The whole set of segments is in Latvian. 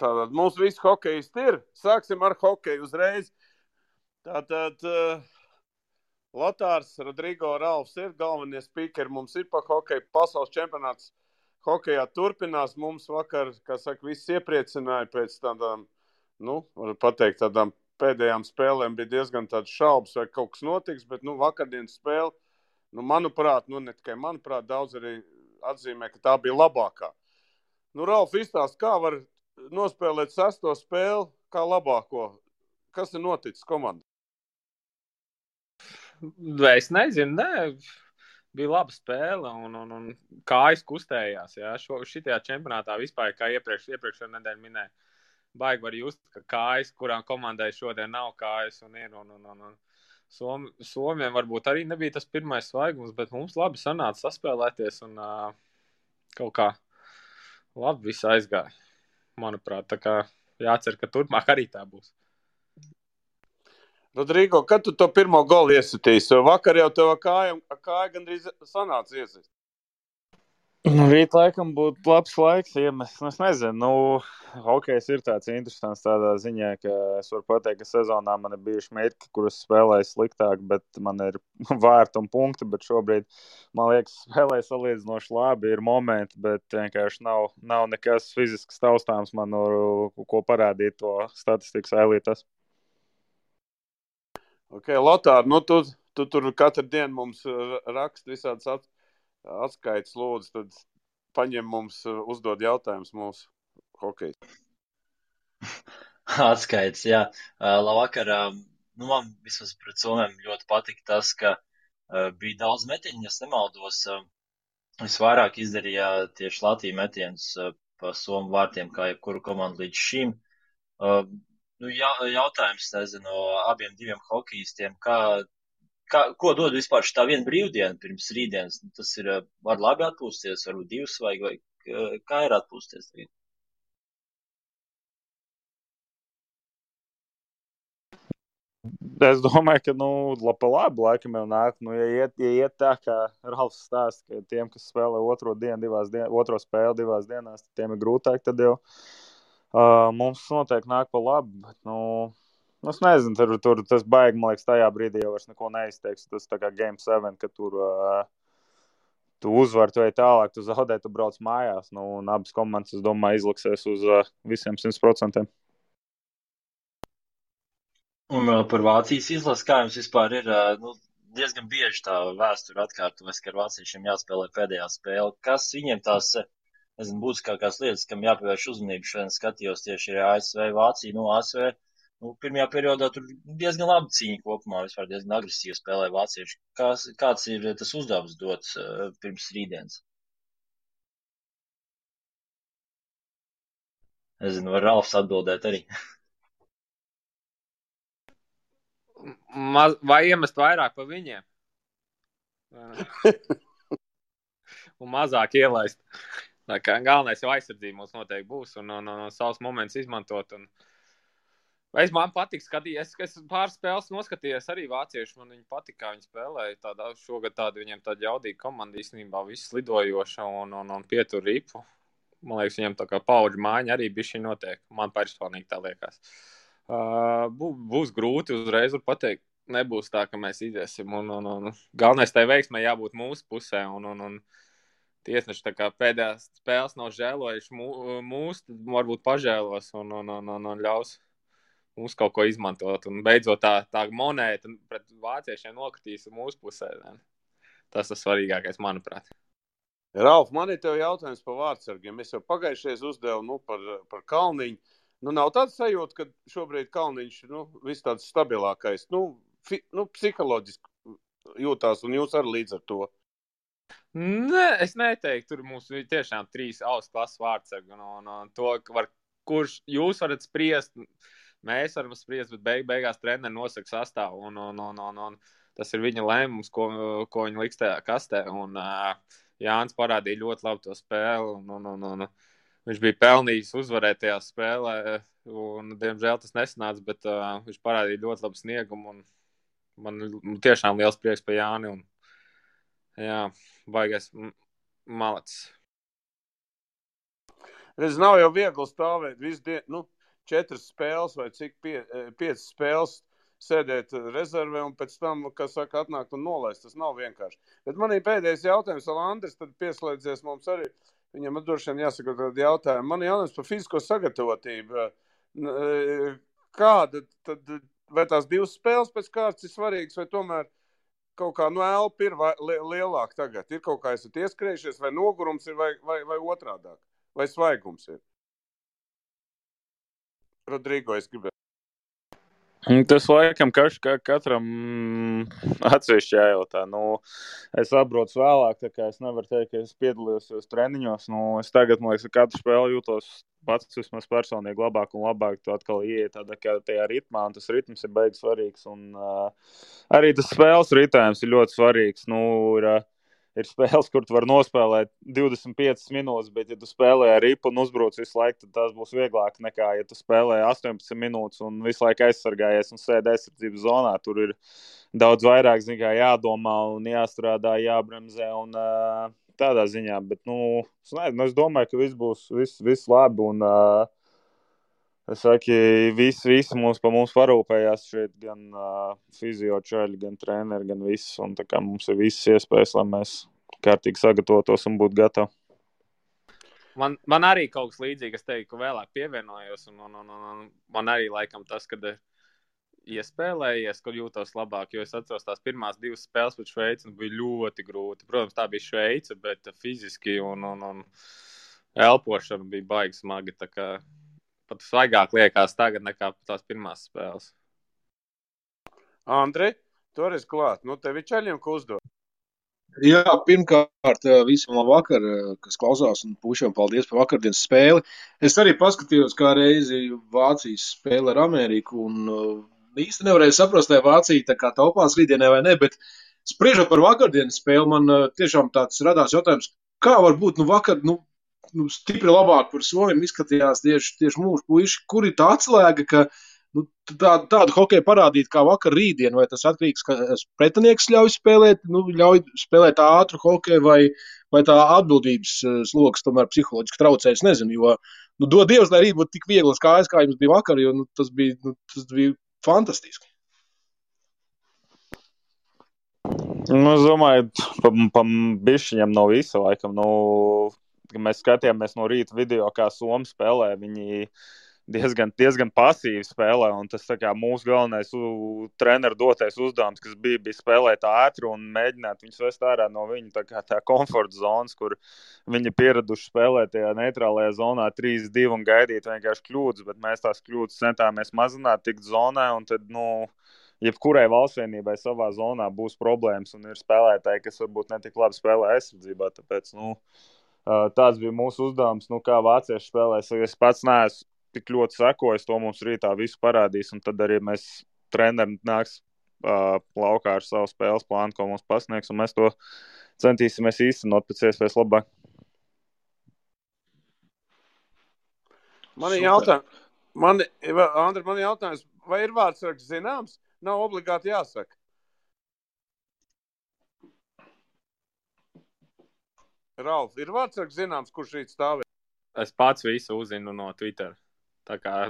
Tātad mums viss hokejs ir. Sāksim ar hokeju uzreiz. Tātad uh, Lotārs, Rodrigo Ralfs ir galvenie spīkeri. Mums ir pa hokeju pasaules čempionāts. Hokejā turpinās. Mums vakar, kā saka, viss iepriecināja pēc tādām, nu, var pateikt, tādām pēdējām spēlēm bija diezgan šaubas, vai kaut kas notiks. Bet, nu, vakardienas spēle, nu, manuprāt, nu, ne tikai manuprāt, daudz arī atzīmē, ka tā bija labākā. Nu, Ralf, izstāst, kā var nospēlēt sesto spēli kā labāko? Kas ir noticis komandai? Es nezinu, ne. bija laba spēle un, un, un kājas kustējās. Jā. Šo, šitajā čempionātā vispār, kā iepriekš, iepriekšējā nedēļā minēja, baigi var just, ka kājas, kurām komandai šodien nav kājas un ir. Un, un, un, un. Som, Somijam varbūt arī nebija tas pirmais svaigums, bet mums labi sanāca saspēlēties un uh, kaut kā labi viss aizgāja. Manuprāt, tā kā jācer, ka turpmāk arī tā būs. Rodrigo, kad tu to pirmo golu iesitīsi? Vakar jau tev kāja, kāja gandrīz sanāca iesist. Nu, rīt laikam būtu labs laiks iemest. Es nezinu, nu, hokejs ir tāds interesants tādā ziņā, ka es varu pateikt, ka sezonā man ir bijuši mērķi, kurus spēlēju sliktāk, bet man ir vārti un punkti, bet šobrīd, man liekas, spēlēju salīdzinoši labi, ir momenti, bet vienkārši nav, nav nekas fizisks taustāms man, ko parādīt to statistikas ailītas. Ok, Lotār, nu tu, tu tur katru dienu mums raksta visādas at, atskaites, lūdzu, tad paņem mums, uzdod jautājumus mūsu hokeja. Atskaits, jā. Labvakar. Nu, man vismaz pret Somiem ļoti patika tas, ka bija daudz metiņu, ja nemaldos. Visvairāk izdarīja tieši Latvijas metienus pa Somu vārtiem, kā jebkuru komandu līdz šim. Nu, jā, jautājums, nezinu, abiem diviem hokejistiem, kā, kā, ko dod vispār šī viena brīvdiena pirms rītdienas? Nu, tas ir, var labi atpūsties, varbūt divas vajag, vai kā ir atpūsties tagad? Es domāju, ka, nu, lapa labi, laikam jau nāk. Nu, ja iet, ja iet tā, kā Ralfs stāsta, ka tiem, kas spēlē otro dienu, divās dien, otro spēli divās dienās, tiem ir grūtāk, tad jau Uh, mums noteikti nāk pa labi, bet, nu, es nezinu, tur, tur tas baigi, man liekas, tajā brīdī jau neko neizteiks. Tas tā kā Game 7, ka tur uh, tu uzvari, tu ej tālāk, tu zaudē, tu brauc mājās. Nu, un abas komandas, es domāju, izliksies uz uh, visiem 100%. Un uh, par Vācijas izlasi, kā jums vispār ir, uh, nu, diezgan bieži tā vēsture atkārtojas, ka ar vāciešiem jāspēlē pēdējā spēle. Kas viņiem tās nezinu, būtiskākās lietas, kam jāpievērš uzmanība. Šodien skatījos tieši arī ASV, Vācija, no ASV. Nu, pirmajā periodā tur diezgan labi cīņa kopumā, vispār diezgan agresīvi spēlēja vācieši. Kāds, kāds ir tas uzdevums dots uh, pirms rītdienas? Nezinu, var Ralfs atbildēt arī. Maz, vai iemest vairāk pa viņiem? Un mazāk ielaist. Galvenais jau aizsardzība mums noteikti būs un, un, un, savus momentus izmantot. Un... Es man patīk skatīties, es, es pāris spēles noskatījos arī vācieši. Man viņi patīk, kā viņi spēlēja. Tādā, šogad tāda viņiem tāda jaudīga komanda īstenībā, viss lidojoša un, un, un pietur ripu. Man liekas, viņiem tā kā paudžu mājiņa arī bija šī notiek. Man personīgi tā liekas. Uh, būs grūti uzreiz pateikt. Nebūs tā, ka mēs iziesim. Un, un, un, galvenais tai veiksmai jābūt mūsu pusē. Un, un, un, tiesneši pēdējās spēles nav žēlojuši mūs, tad varbūt pažēlos un, un, un, un, un ļaus mums kaut ko izmantot. Un beidzot tā, tā monēta pret vāciešiem nokritīs mūsu pusē. Ne? Tas ir svarīgākais, manuprāt. Ralf, man ir jautājums par vārdsargiem. Es jau pagājušajā uzdevu nu, par, par Kalniņu. Nu, nav tāds sajūta, ka šobrīd Kalniņš ir nu, viss tāds stabilākais. Nu, fi, nu, psiholoģiski jūtās, un jūs arī līdz ar to. Nē, es neteiktu, tur mums ir tiešām trīs augsts klases vārdsargi. Un, un, un to, var, kurš jūs varat spriest, mēs varam spriest, bet beig, beigās treneris nosaka sastāvu. Un, un, un, un, un tas ir viņa lēmums, ko, ko viņa liks tajā kastē. Un, uh, Jānis parādīja ļoti labi to spēli. Un, un, un, un, viņš bija pelnījis uzvarēt tajā spēlē. Un, diemžēl tas nesanāca, bet uh, viņš parādīja ļoti labu sniegumu. Man tiešām liels prieks par Jāni. Un, Jā, baigais malacis. Redz, nav jau viegli stāvēt visu dienu, nu, četras spēles vai cik pie, piecas spēles sēdēt rezervē un pēc tam, kas saka, atnākt un nolaist. Tas nav vienkārši. Bet man ir pēdējais jautājums, vēl Andris, tad pieslēdzies mums arī. Viņam droši vien jāsaka tādi jautājumi. Man jautājums par fizisko sagatavotību. Kāda tad, vai tās divas spēles pēc kārtas ir svarīgas, vai tomēr kaut kā no elpa ir lielāka tagad? Ir kaut kā esat ieskrējušies, vai nogurums ir, vai, vai, vai otrādāk, vai svaigums ir? Rodrigo, es gribēju. Tas laikam kaž, ka katram atsevišķi jājautā. Nu, es saprotu vēlāk, tā kā es nevaru teikt, ka es piedalījos treniņos. Nu, es tagad, man liekas, katru spēli jūtos pats vismaz personīgi labāk un labāk. Tu atkal ieiet tādā kā tajā ritmā, un tas ritms ir beigas svarīgs. Un, uh, arī tas spēles ritējums ir ļoti svarīgs. Nu, ir, uh, ir spēles, kur tu vari nospēlēt 25 minūtes, bet, ja tu spēlē ar ripu un uzbruc visu laiku, tad tas būs vieglāk nekā, ja tu spēlē 18 minūtes un visu laiku aizsargājies un sēdi aizsardzības zonā. Tur ir daudz vairāk kā, jādomā un jāstrādā, jābremzē. Un, uh, tādā ziņā, bet nu, es, nezinu, es domāju, ka viss būs viss, viss labi. Un, uh, Es saku, visi, visi mums par mums parūpējās šeit, gan uh, fiziočaļi, gan treneri, gan viss. Un mums ir visas iespējas, lai mēs kārtīgi sagatavotos un būtu gatavi. Man, man arī kaut kas līdzīgs, es teiktu, vēlāk pievienojos. Un, un, un, un man arī laikam tas, kad iespēlējies, kur jūtos labāk. Jo es atceros tās pirmās divas spēles pret Šveici, un bija ļoti grūti. Protams, tā bija Šveice, bet fiziski un, un, un elpošana bija baigi smagi pat svaigāk liekas tagad nekā tās pirmās spēles. Andri, tur ir klāt. Nu, tev ir čaļiem, ko uzdot. Jā, pirmkārt, visam labvakar, kas klausās, un pušiem paldies par vakardienas spēli. Es arī paskatījos, kā reizi Vācijas spēle ar Ameriku, un īsti nevarēju saprast, vai Vācija tā kā taupās rītdienē vai ne, bet spriežot par vakardienas spēli, man tiešām tāds radās jautājums, kā var būt, nu, vakar, nu, nu, stipri labāk par Somiju izskatījās tieši, tieši mūsu puiši. Kur ir tā atslēga, ka nu, tā, tādu hokeju parādīt kā vakar, rītdien, vai tas atkarīgs, ka pretinieks ļauj spēlēt, nu, ļauj spēlēt ātru hokeju, vai, vai tā atbildības eh, sloks tomēr psiholoģiski traucē. Es nezinu, jo, nu, dod Dievs, lai rīt būtu tik vieglas kājas, kā jums bija vakar, jo nu, tas, bija, nu, tas bija fantastiski. Nu, es domāju, ka pam bišķiņam nav visa laikam. Nu, kad mēs skatījāmies no rīta video, kā Somija spēlē, viņi diezgan, diezgan pasīvi spēlē. Tas kā, mūsu galvenais treneru dotais uzdevums, kas bija, bija spēlēt ātri un mēģināt viņus vest ārā no viņa tā, kā, tā komforta zonas, kur viņi pieraduši spēlēt tajā neitrālajā zonā 3-2 un gaidīt vienkārši kļūdas, bet mēs tās kļūdas centāmies mazināt, tikt zonā. Tad, nu, jebkurai valstsvienībai savā zonā būs problēmas, un ir spēlētāji, kas varbūt ne tik labi spēlē aizsardzībā. Tāpēc, nu, Tāds bija mūsu uzdevums, nu, kā vācieši spēlēs. Es pats neesmu tik ļoti sekojis, to mums rītā visu parādīs, un tad arī mēs treneri nāks uh, laukā ar savu spēles plānu, ko mums pasniegs, un mēs to centīsimies īstenot pēc iespējas labāk. Man ir jautājums, man, Andri, man ir jautājums, vai ir vārds raksts zināms? Nav obligāti jāsaka. Ralf, ir vārds zināms, kurš šeit stāvē? Es pats visu uzzinu no Twitter. Tā kā.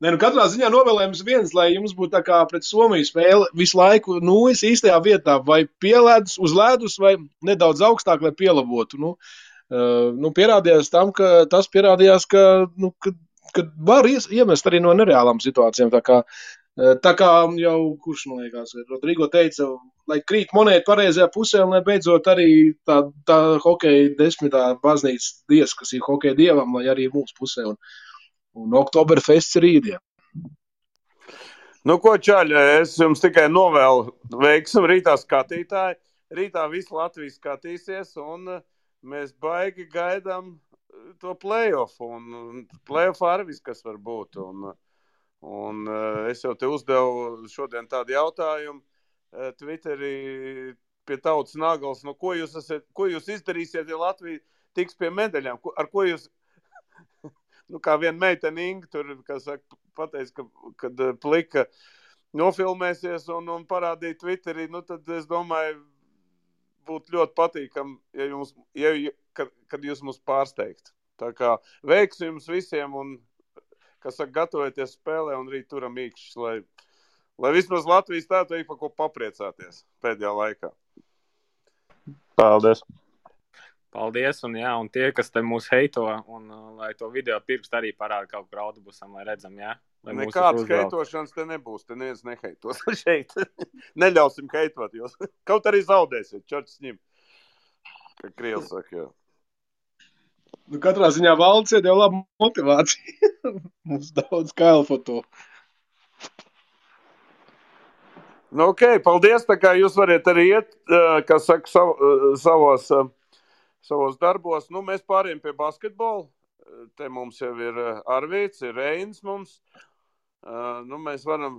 Nē, nu katrā ziņā novēlējums viens, lai jums būtu tā kā pret Somiju spēle visu laiku nulles īstajā vietā, vai pielēdus uz ledus, vai nedaudz augstāk, lai pielabotu. Nu, uh, nu, pierādījās tam, ka tas pierādījās, ka, nu, ka, ka var iemest arī no nereālām situācijām. Tā kā Tā kā jau, kurš man liekas, Rodrigo teica, lai krīt monēta pareizajā pusē, un lai beidzot arī tā, tā hokeja desmitā baznīcas dievs, kas ir hokeja dievam, lai arī mūsu pusē. Un, un Oktoberfests rītdien. Nu, ko čaļi, es jums tikai novēlu veiksim rītā skatītāji. Rītā visu Latviju skatīsies, un mēs baigi gaidām to playoff. Un playoff arī viss, kas var būt. Un, uh, Un, uh, es jau te uzdevu šodien tādu jautājumu uh, Twitterī pie tautas naglas. No ko, jūs esat, ko jūs izdarīsiet, ja Latvija tiks pie medaļām? Ko, ar ko jūs, nu, kā viena meitene Inga tur, saka, pateica, ka, kad uh, plika nofilmēsies un, un parādīja Twitterī, nu, tad es domāju, būtu ļoti patīkami, ja jums, ja, kad, kad jūs mūs pārsteigtu. Tā kā veiks jums visiem, un kas saka, gatavojieties spēlē, un rīt turam īkšķis, lai, lai vismaz Latvijas tādu ir par ko papriecāties pēdējā laikā. Paldies! Paldies, un, jā, un tie, kas te mūs heito, un uh, lai to video pirkstu arī parāda kaut kur autobusam, lai redzam, jā. Lai Nekādas heitošanas te nebūs. Te neviens neheitos šeit. Neļausim heitot jūs. Kaut arī zaudēsiet, čorts ņem. Kā Krievs saka, jā. Nu, katrā ziņā valsts ir jau laba motivācija. Mums daudz kailfoto. Nu, ok, paldies. Tā kā jūs varat arī iet, eh, kas saka, sav, eh, savos, eh, savos darbos. Nu, mēs pārējām pie basketbola. Te mums jau ir Arvīts, ir Reins mums. Uh, nu, mēs varam,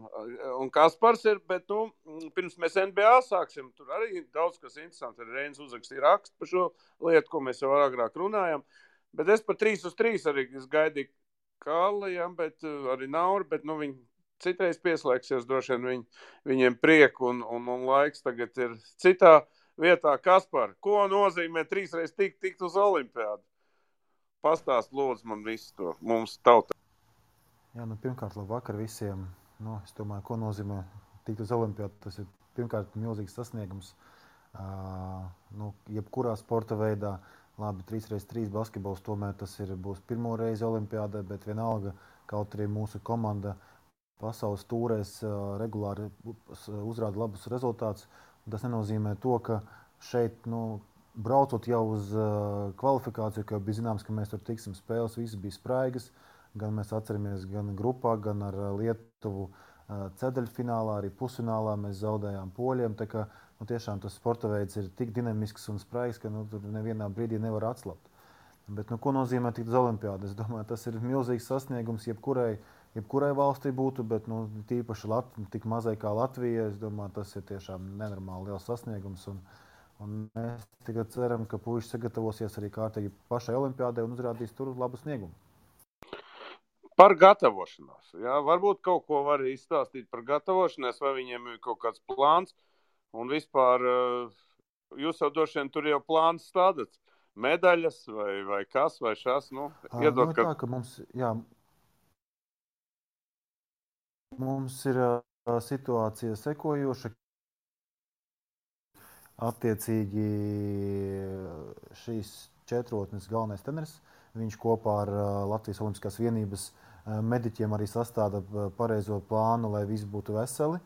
un Kaspars ir, bet nu, pirms mēs NBA sāksim, tur arī daudz kas interesants. Reins uzrakstīja rakstu par šo lietu, ko mēs jau agrāk runājām. Bet es par 3 uz 3 arī gaidīju Kālijam, bet arī Nauru, bet nu, viņi citreiz pieslēgsies, droši vien viņ, viņiem prieku un, un, un laiks tagad ir citā vietā. Kaspar, ko nozīmē trīsreiz tikt, tikt uz olimpiādu? Pastāst lūdzu man visu to, mums tautā. Jā, nu, pirmkārt, labi vakar visiem. Nu, es domāju, ko nozīmē tikt uz Olimpādu. Tas ir pirmkārt milzīgs sasniegums. Uh, nu, jebkurā sporta veidā, labi, 3x3 basketbols tomēr tas ir, būs pirmo reizi Olimpādē, bet vienalga, kaut arī mūsu komanda pasaules tūrēs uh, regulāri uz- uzrāda labus rezultātus. Tas nenozīmē to, ka šeit, nu, braucot jau uz uh, kvalifikāciju, ka bija zināms, ka mēs tur tiksim spēles, visas bija spraigas. Gan mēs atceramies, gan grupā, gan ar ā, Lietuvu ā, ceturdaļfinālā, arī pusfinālā mēs zaudējām poļiem. Kā, nu, tiešām tas sporta veids ir tik dinamisks un spraigs, ka nu, tur nevienā brīdī nevar atslapt. Bet, nu, ko nozīmē tikt uz Olimpiādu? Es domāju, tas ir milzīgs sasniegums jebkurai, jebkurai valstī būtu, bet nu, tīpaši Lat tik mazai kā Latvija. Es domāju, tas ir tiešām nenormāli liels sasniegums. Un, un mēs tikai ceram, ka puiši sagatavosies arī kārtīgi pašai Olimpiādai un uzrādīs tur labu sniegumu. Par gatavošanos. Jā, varbūt kaut ko var izstāstīt par gatavošanos, vai viņiem ir kaut kāds plāns. Un vispār eh, jūs jau droši vien tur jau plāns stādāt. Medaļas vai, vai kas, vai šas. Nu, iedot, nu, ir ka... tā, ka mums, jā, mums ir ā, situācija sekojoša. Attiecīgi šīs četrotnes galvenais treneris, viņš kopā ar Latvijas Olimpiskās vienības ā, mediķiem arī sastāda ā, pareizo plānu, lai visi būtu veseli.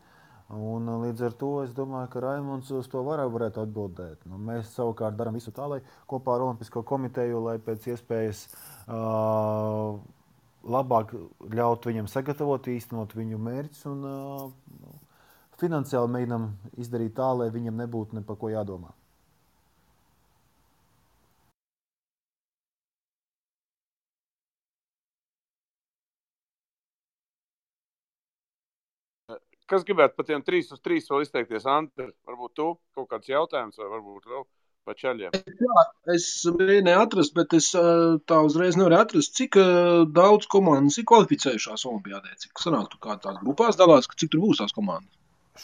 Un, ā, līdz ar to es domāju, ka Raimons uz to var, varētu atbildēt. Nu, mēs savukārt darām visu tā, lai kopā ar Olimpisko komiteju, lai pēc iespējas uh, labāk ļaut viņam sagatavot, īstenot viņu mērķus un uh, finansiāli mēģinām izdarīt tā, lai viņam nebūtu ne par ko jādomā. Kas gribētu par tiem trīs uz trīs vēl izteikties? Ante, varbūt tu kaut kāds jautājums, vai varbūt vēl par čaļiem. Es mēģināju atrast, bet es ā, tā uzreiz nevaru atrast, cik ā, daudz komandas ir kvalificējušās Olimpijādē. Cik sanāk, tu kā tās grupās dalās, cik tur būs tās komandas?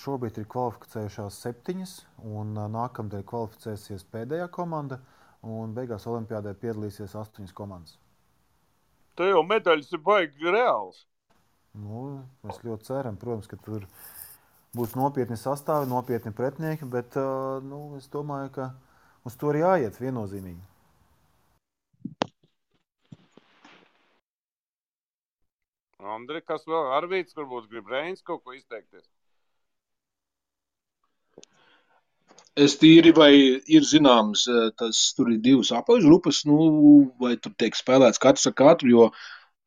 Šobrīd ir kvalificējušās septiņas, un ā, nākamnedēļ kvalificēsies pēdējā komanda, un beigās Olimpijādē piedalīsies astoņas komandas. Te jau medaļas ir baigi reāls. Nu, mēs ļoti ceram, protams, ka tur būs nopietni sastāvi, nopietni pretinieki, bet nu, es domāju, ka uz to ir jāiet viennozīmīgi. Andri, kas vēl? Arvīts, varbūt grib Reins kaut ko izteikties. Es tīri, vai ir zināms, tas tur ir divas apakšgrupas, nu, vai tur tiek spēlēts katrs ar katru, jo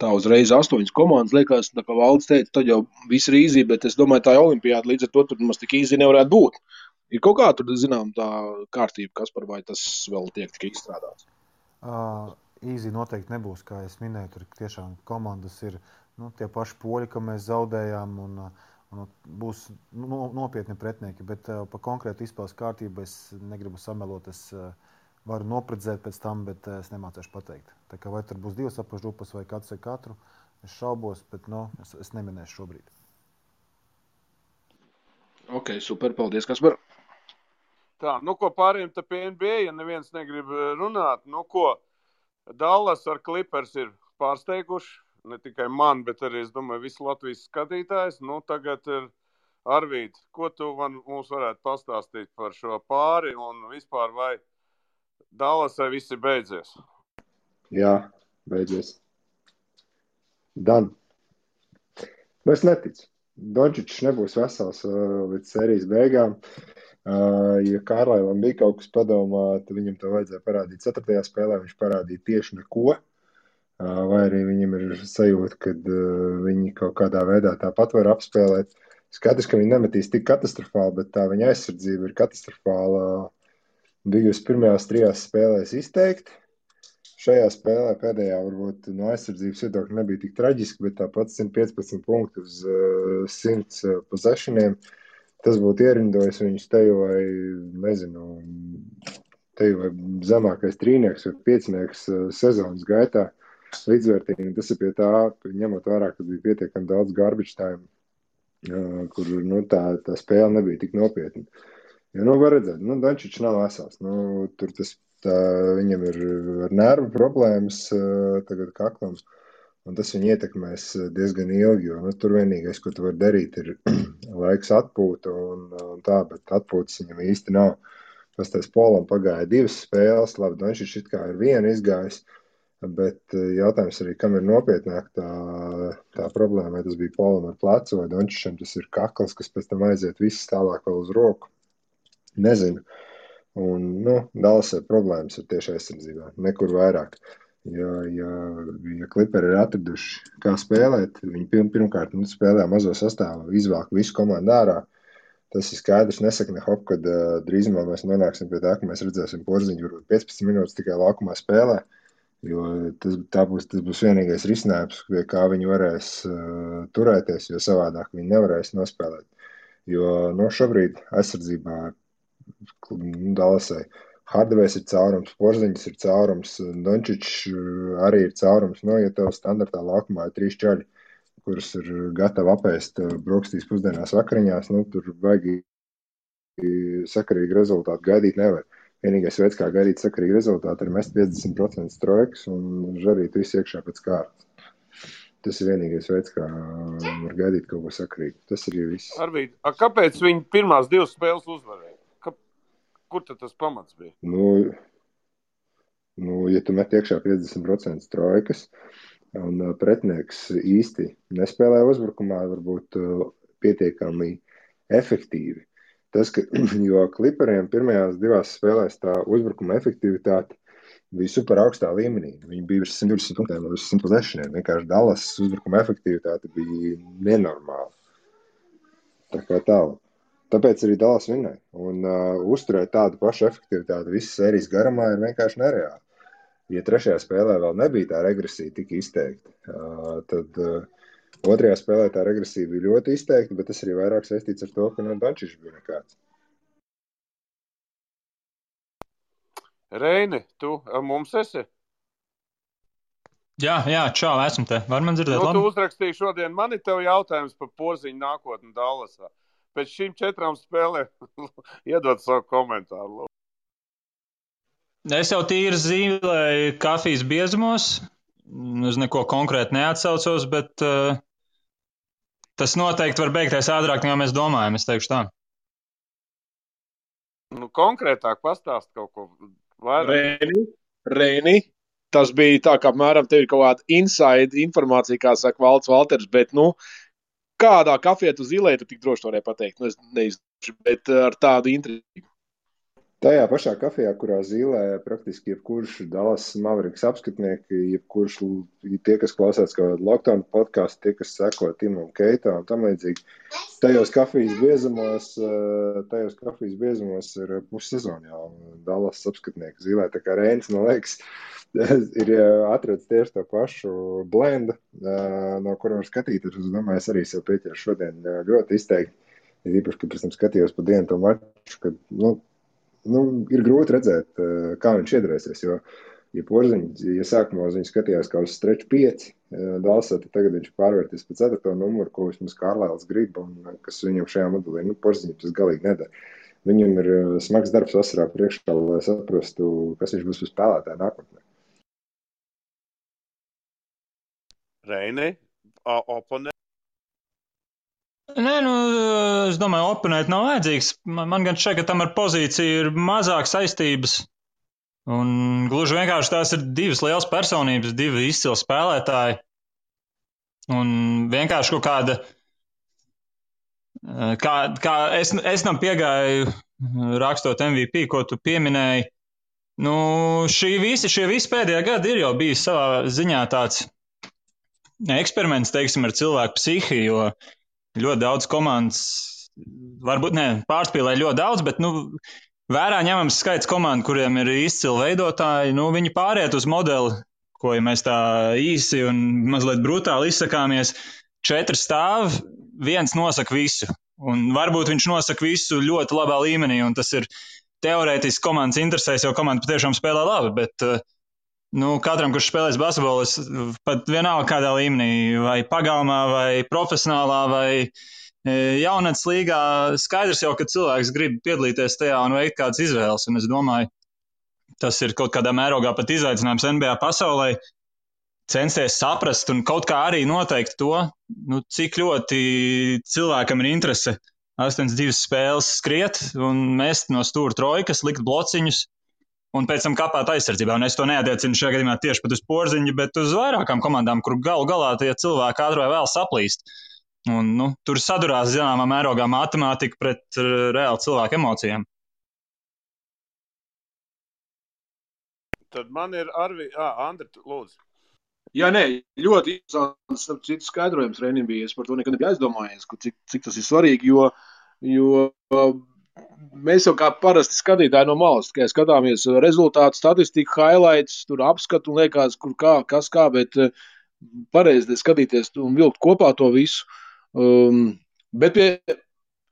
tā uzreiz astoņas komandas liekas, kā valsts teica, tad jau viss ir īzī, bet es domāju, tā ir olimpiāda, līdz ar to tur maz tik īzī nevarētu būt. Ir kaut kā tur, zinām, tā kārtība, kas par vai tas vēl tiek tikai izstrādāts. Uh, īsi noteikti nebūs, kā jau minēju. Tur tiešām komandas ir nu, tie paši poļi, ka mēs zaudējām. Un, un būs no, nopietni pretinieki. Bet uh, par konkrētu izpēles kārtību es negribu samelot. Es uh, varu nopriedzēt pēc tam, bet uh, es nemācīšu pateikt. Tā kā vai tur būs divas apakšgrupas vai katrs ar katru, es šaubos, bet no, es, es neminēšu šobrīd. Ok, super, paldies, Kaspar. Tā, nu ko pārējiem te pie NBA, ja neviens negrib eh, runāt, nu ko, Dallas ar Clippers ir pārsteiguši, ne tikai man, bet arī, es domāju, visu Latvijas skatītājs. Nu, tagad ir Arvīd, ko tu man, mums varētu pastāstīt par šo pāri un vispār vai Dallasai viss ir beidzies? Jā, beidzies. Dan. Nu, es neticu. Dončičs nebūs vesels uh, līdz sērijas beigām. Uh, ja Kārlailam bija kaut kas padomā, tad viņam to vajadzēja parādīt. Ceturtajā spēlē viņš parādīja tieši neko. Uh, vai arī viņam ir sajūta, ka uh, viņi kaut kādā veidā tāpat var apspēlēt. Skaidrs, ka viņi nemetīs tik katastrofāli, bet tā viņa aizsardzība ir katastrofāla. Bijusi pirmajās trijās spēlēs izteikti. Šajā spēlē pēdējā varbūt no aizsardzības viedokļa nebija tik traģiski, bet tāpat 115 punktu uz uh, 100 possessioniem. Tas būtu ierindojis viņus te jau nezinu, te jau zemākais trīnieks vai piecinieks uh, sezonas gaitā līdzvērtīgi. Tas ir pie tā, ņemot vērā, ka bija pietiekami daudz garbage time, uh, kur nu, tā, tā spēle nebija tik nopietna. Jo, nu, var redzēt, nu, Dančičs nav vesels. Nu, tur tas tā, viņam ir ar nervu problēmas tagad kaklam, un tas viņu ietekmēs diezgan ilgi, jo nu, tur vienīgais, ko tu vari darīt, ir laiks atpūta un, un tā, bet atpūtas viņam īsti nav. Pastāvēs polam pagāja divas spēles, labi, Dončičs it kā ir viena izgājis, bet jautājums arī, kam ir nopietnāk tā, tā problēma, vai tas bija polam ar plecu, vai Dončičam tas ir kakls, kas pēc tam aiziet viss tālāk vēl uz roku. Nezinu. Un, nu, Dallas ir problēmas ar tieši aizsardzībā. Nekur vairāk. Ja, ja, ja kliperi ir atraduši, kā spēlēt, viņi pirm, pirmkārt nu, spēlē mazo sastāvu, izvelk visu komandu ārā. Tas ir skaidrs. Nesaka, ne hop, kad uh, drīzumā mēs nonāksim pie tā, ka mēs redzēsim porziņu, varbūt 15 minūtes tikai laukumā spēlē. Jo tas, būs, tas būs vienīgais risinājums, kā viņi varēs uh, turēties, jo savādāk viņi nevarēs nospēlēt. Jo no nu, šobrīd aizsardzībā Dalasai. Hardvejs ir caurums, Porziņš ir caurums, Dončičs arī ir caurums. No, ja tev standartā laukumā ir trīs čaļi, kurus ir gatavi apēst brokastīs pusdienās vakariņās, nu, tur vajag sakarīgi rezultātu gaidīt nevar. Vienīgais veids, kā gaidīt sakarīgi rezultātu, ir mest 50% strojkas un žarīt visu iekšā pēc kārtas. Tas ir vienīgais veids, kā var gaidīt kaut ko sakarīgu. Tas ir viss. Arvīd, kāpēc viņi pirmās divas spēles uzvarēja? Kur tas pamats bija? Nu, nu, ja tu met iekšā 50% trojkas, un uh, pretinieks īsti nespēlē uzbrukumā, varbūt uh, pietiekami efektīvi. Tas, ka, jo kliperiem pirmajās divās spēlēs tā uzbrukuma efektivitāte bija super augstā līmenī. Viņi bija virs 120 punktiem, virs 100 possessioniem. Vienkārši Dallas uzbrukuma efektivitāte bija nenormāla. Tā kā tālāk. Tāpēc arī Dallas vinnēja. Un uh, uzturēt tādu pašu efektivitāti visas sērijas garumā ir vienkārši nereāli. Ja trešajā spēlē vēl nebija tā regresija tik izteikta, uh, tad uh, otrajā spēlē tā regresija bija ļoti izteikta, bet tas arī vairāk saistīts ar to, ka no Dančiņš bija nekāds. Reini, tu mums esi? Jā, jā, čau, esmu te. Var man dzirdēt? Nu, labi? tu uzrakstīji šodien man ir tev jautājums par porziņu nākotni Dallasā pēc šīm četrām spēlēm iedod savu komentāru. Es jau tīri zīmēju kafijas biezumos. Uz neko konkrēti neatsaucos, bet uh, tas noteikti var beigties ātrāk, nekā mēs domājam. Es teikšu tā. Nu, konkrētāk pastāst kaut ko vairāk. Reini, Reini, tas bija tā, ka apmēram tev ir kaut kāda inside informācija, kā saka Valts Valters, bet, nu, kādā kafijā tu zilēji, tu tik droši nevari pateikt. Nu, es neizdarīšu, bet eh, ar tādu intrigu. Tajā pašā kafijā, kurā zīmē praktiski jebkurš Dallas Mavericks apskatnieki, jebkurš tie, kas klausās kādu lockdown podkāstu, tie, kas seko Timam Keitam un tam līdzīgi, tajos kafijas biezumos, eh, tajos kafijas biezumos ir pussezonā jau Dallas apskatnieki zīmē. Tā kā Reins, man liekas, ir atrasts tieši to pašu blendu, no kura var skatīties. Es domāju, es arī sev pieķeru šodien ļoti izteikti. Ir īpaši, ka pēc tam skatījos pa dienu to maču, kad nu, nu, ir grūti redzēt, kā viņš iedarēsies. Jo, ja porziņš, ja sākumā uz viņu skatījās kā uz streču 5, Dāsā, tad tagad viņš pārvērties pēc 4. numuru, ko vismaz Kārlēls grib un kas viņam šajā modelī, nu, porziņš tas galīgi nedara. viņam ir smags darbs vasarā priekšā, lai saprastu, kas viņš būs uz spēlētāja nākotnē. Reini, oponē. Nē, nu, es domāju, oponēt nav vajadzīgs. Man, man gan šķiet, ka tam ar pozīciju ir mazāk saistības. Un gluži vienkārši tās ir divas lielas personības, divi izcili spēlētāji. Un vienkārši kaut kāda, kā, kā es, es tam piegāju, rakstot MVP, ko tu pieminēji. Nu, šī visi, šie visi pēdējie gadi ir jau bijis savā ziņā tāds eksperiments, teiksim, ar cilvēku psihi, jo ļoti daudz komandas, varbūt ne pārspīlē ļoti daudz, bet, nu, vērā ņemams skaits komandu, kuriem ir izcili veidotāji, nu, viņi pāriet uz modeli, ko ja mēs tā īsi un mazliet brutāli izsakāmies. Četri stāvi, viens nosaka visu. Un varbūt viņš nosaka visu ļoti labā līmenī, un tas ir teorētiski komandas interesēs, jo komanda patiešām spēlē labi. Bet uh, Nu, katram, kurš spēlēs basketbolu, pat vienalga kādā līmenī, vai pagalmā, vai profesionālā, vai e, jaunatnes līgā, skaidrs jau, ka cilvēks grib piedalīties tajā un veikt kādas izvēles. Un es domāju, tas ir kaut kādā mērogā pat izaicinājums NBA pasaulē. Censties saprast un kaut kā arī noteikt to, nu, cik ļoti cilvēkam ir interese 8-2 spēles skriet un mest no stūra trojkas, likt blociņus un pēc tam kāpāt aizsardzībā. Un es to neatiecinu šajā gadījumā tieši pat uz porziņu, bet uz vairākām komandām, kur galu galā tie cilvēki ātri vai vēl saplīst. Un, nu, tur sadurās zināmā mērogā matemātika pret uh, reāli cilvēku emocijām. Tad man ir arī, ah, Andri, lūdzu. Jā, nē, ļoti interesants, citu, skaidrojums Reinim bija. Es par to nekad nebiju aizdomājies, cik, cik tas ir svarīgi, jo, jo mēs jau kā parasti skatītāji no malas tikai skatāmies rezultātu, statistiku, highlights, tur apskatu un liekas, kur kā, kas kā, bet eh, pareizi skatīties un vilkt kopā to visu. Um, bet pie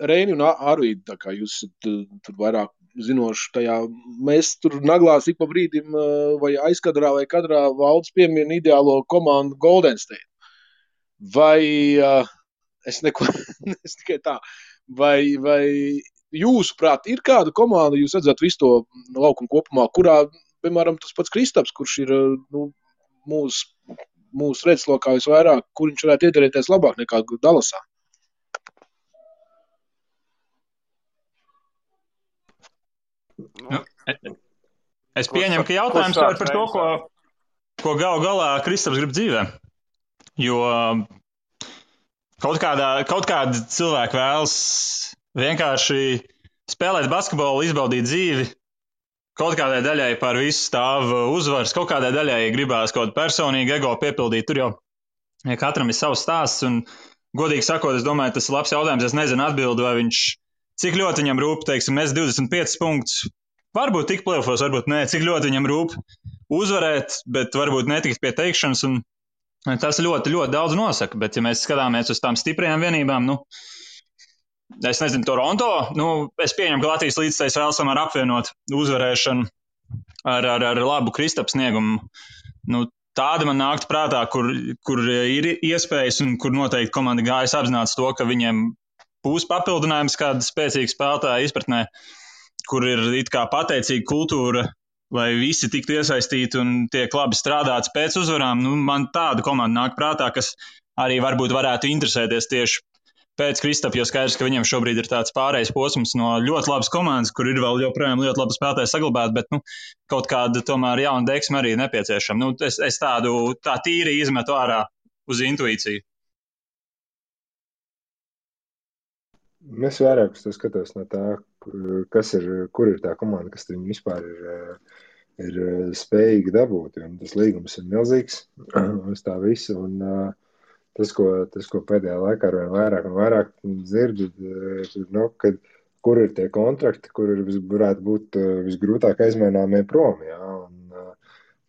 Reini un Arvīda, tā kā jūs esat eh, tur vairāk zinoši tajā, mēs tur naglās ik pa brīdim vai aizkadrā vai kadrā valdes piemina ideālo komandu Golden State. Vai uh, es neko, es tikai tā, vai, vai jūsuprāt, ir kāda komanda, jūs redzat visu to laukumu kopumā, kurā, piemēram, tas pats Kristaps, kurš ir nu, mūsu mūsu redzeslokā visvairāk, kur viņš varētu iedarīties labāk nekā Dalasā? Nu, es pieņemu, ka jautājums ir par to, ko, ko gal galā Kristaps grib dzīvē. Jo kaut, kādā, kaut kāda cilvēka vēlas vienkārši spēlēt basketbolu, izbaudīt dzīvi. Kaut kādai daļai par visu stāv uzvaras, kaut kādai daļai gribās kaut kādu personīgu ego piepildīt. Tur jau ja katram ir savs stāsts. Un, godīgi sakot, es domāju, tas ir labs jautājums. Es nezinu atbildi, vai viņš, cik ļoti viņam rūp, teiksim, mēs 25 punktus. Varbūt tik plēfos, varbūt nē, cik ļoti viņam rūp uzvarēt, bet varbūt netikt pie teikšanas. Un, tas ļoti, ļoti daudz nosaka. Bet, ja mēs skatāmies uz tām stiprajām vienībām, nu, es nezinu, Toronto. Nu, es pieņemu, ka Latvijas līdzekļs vēl samērā apvienot uzvarēšanu ar, ar, ar labu Kristaps sniegumu. Nu, tāda man nāktu prātā, kur, kur ir iespējas un kur noteikti komanda gājas apzināts to, ka viņiem būs papildinājums kāda spēcīga spēlētāja izpratnē, kur ir it kā pateicīga kultūra, lai visi tiktu iesaistīti un tiek labi strādāts pēc uzvarām. Nu, man tāda komanda nāk prātā, kas arī varbūt varētu interesēties tieši pēc Kristapa, jo skaidrs, ka viņiem šobrīd ir tāds pārējais posms no ļoti labas komandas, kur ir vēl joprojām ļoti labi spēlētāji saglabāti, bet nu, kaut kāda tomēr jauna deksme arī nepieciešama. Nu, es, es tādu tā tīri izmetu ārā uz intuīciju. Es vairāk uz to skatos no tā, kas ir, kur ir tā komanda, kas viņam vispār ir, ir spējīga dabūt. Tas līgums ir milzīgs uz tā visu. Un, uh, tas, ko, tas, ko pēdējā laikā ar vien vairāk un vairāk dzirdu, ir, nu, kad, kur ir tie kontrakti, kur ir, varētu būt uh, visgrūtāk aizmaināmie prom. Jā, un,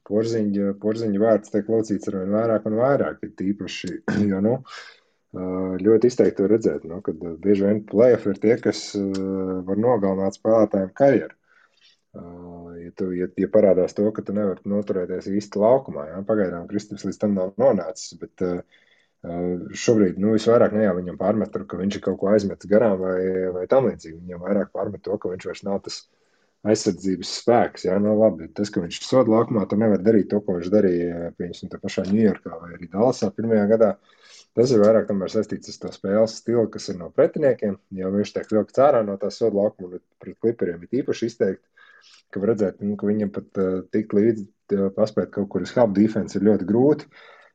porziņa, porziņa vārds tiek laucīts ar vien vairāk un vairāk, tīpaši, jo, nu, ļoti izteikti to redzēt, nu, kad bieži vien playoff ir tie, kas var nogalināt spēlētājiem karjeru. Ja, tu, ja, ja parādās to, ka tu nevari noturēties īsti laukumā, jā, pagaidām Kristaps līdz tam nav nonācis, bet uh, Šobrīd nu, visvairāk ne jau viņam pārmet, ka viņš ir kaut ko aizmetis garām vai, vai tam līdzīgi. Viņam vairāk pārmet to, ka viņš vairs nav tas aizsardzības spēks. Jā, nu, labi, tas, ka viņš ir soda laukumā, tur nevar darīt to, ko viņš darīja piemēram tā pašā Ņujorkā vai arī Dallasā pirmajā gadā. Tas ir vairāk saistīts ar to spēles stilu, kas ir no pretiniekiem. Jo viņš tiek vilkts ārā no tā soda laukuma, pret klipriem ir īpaši izteikti, ka redzēt, nu, ka viņam pat uh, tik līdzi uh, paspēt kaut kur uz hub defense ir ļoti grūti.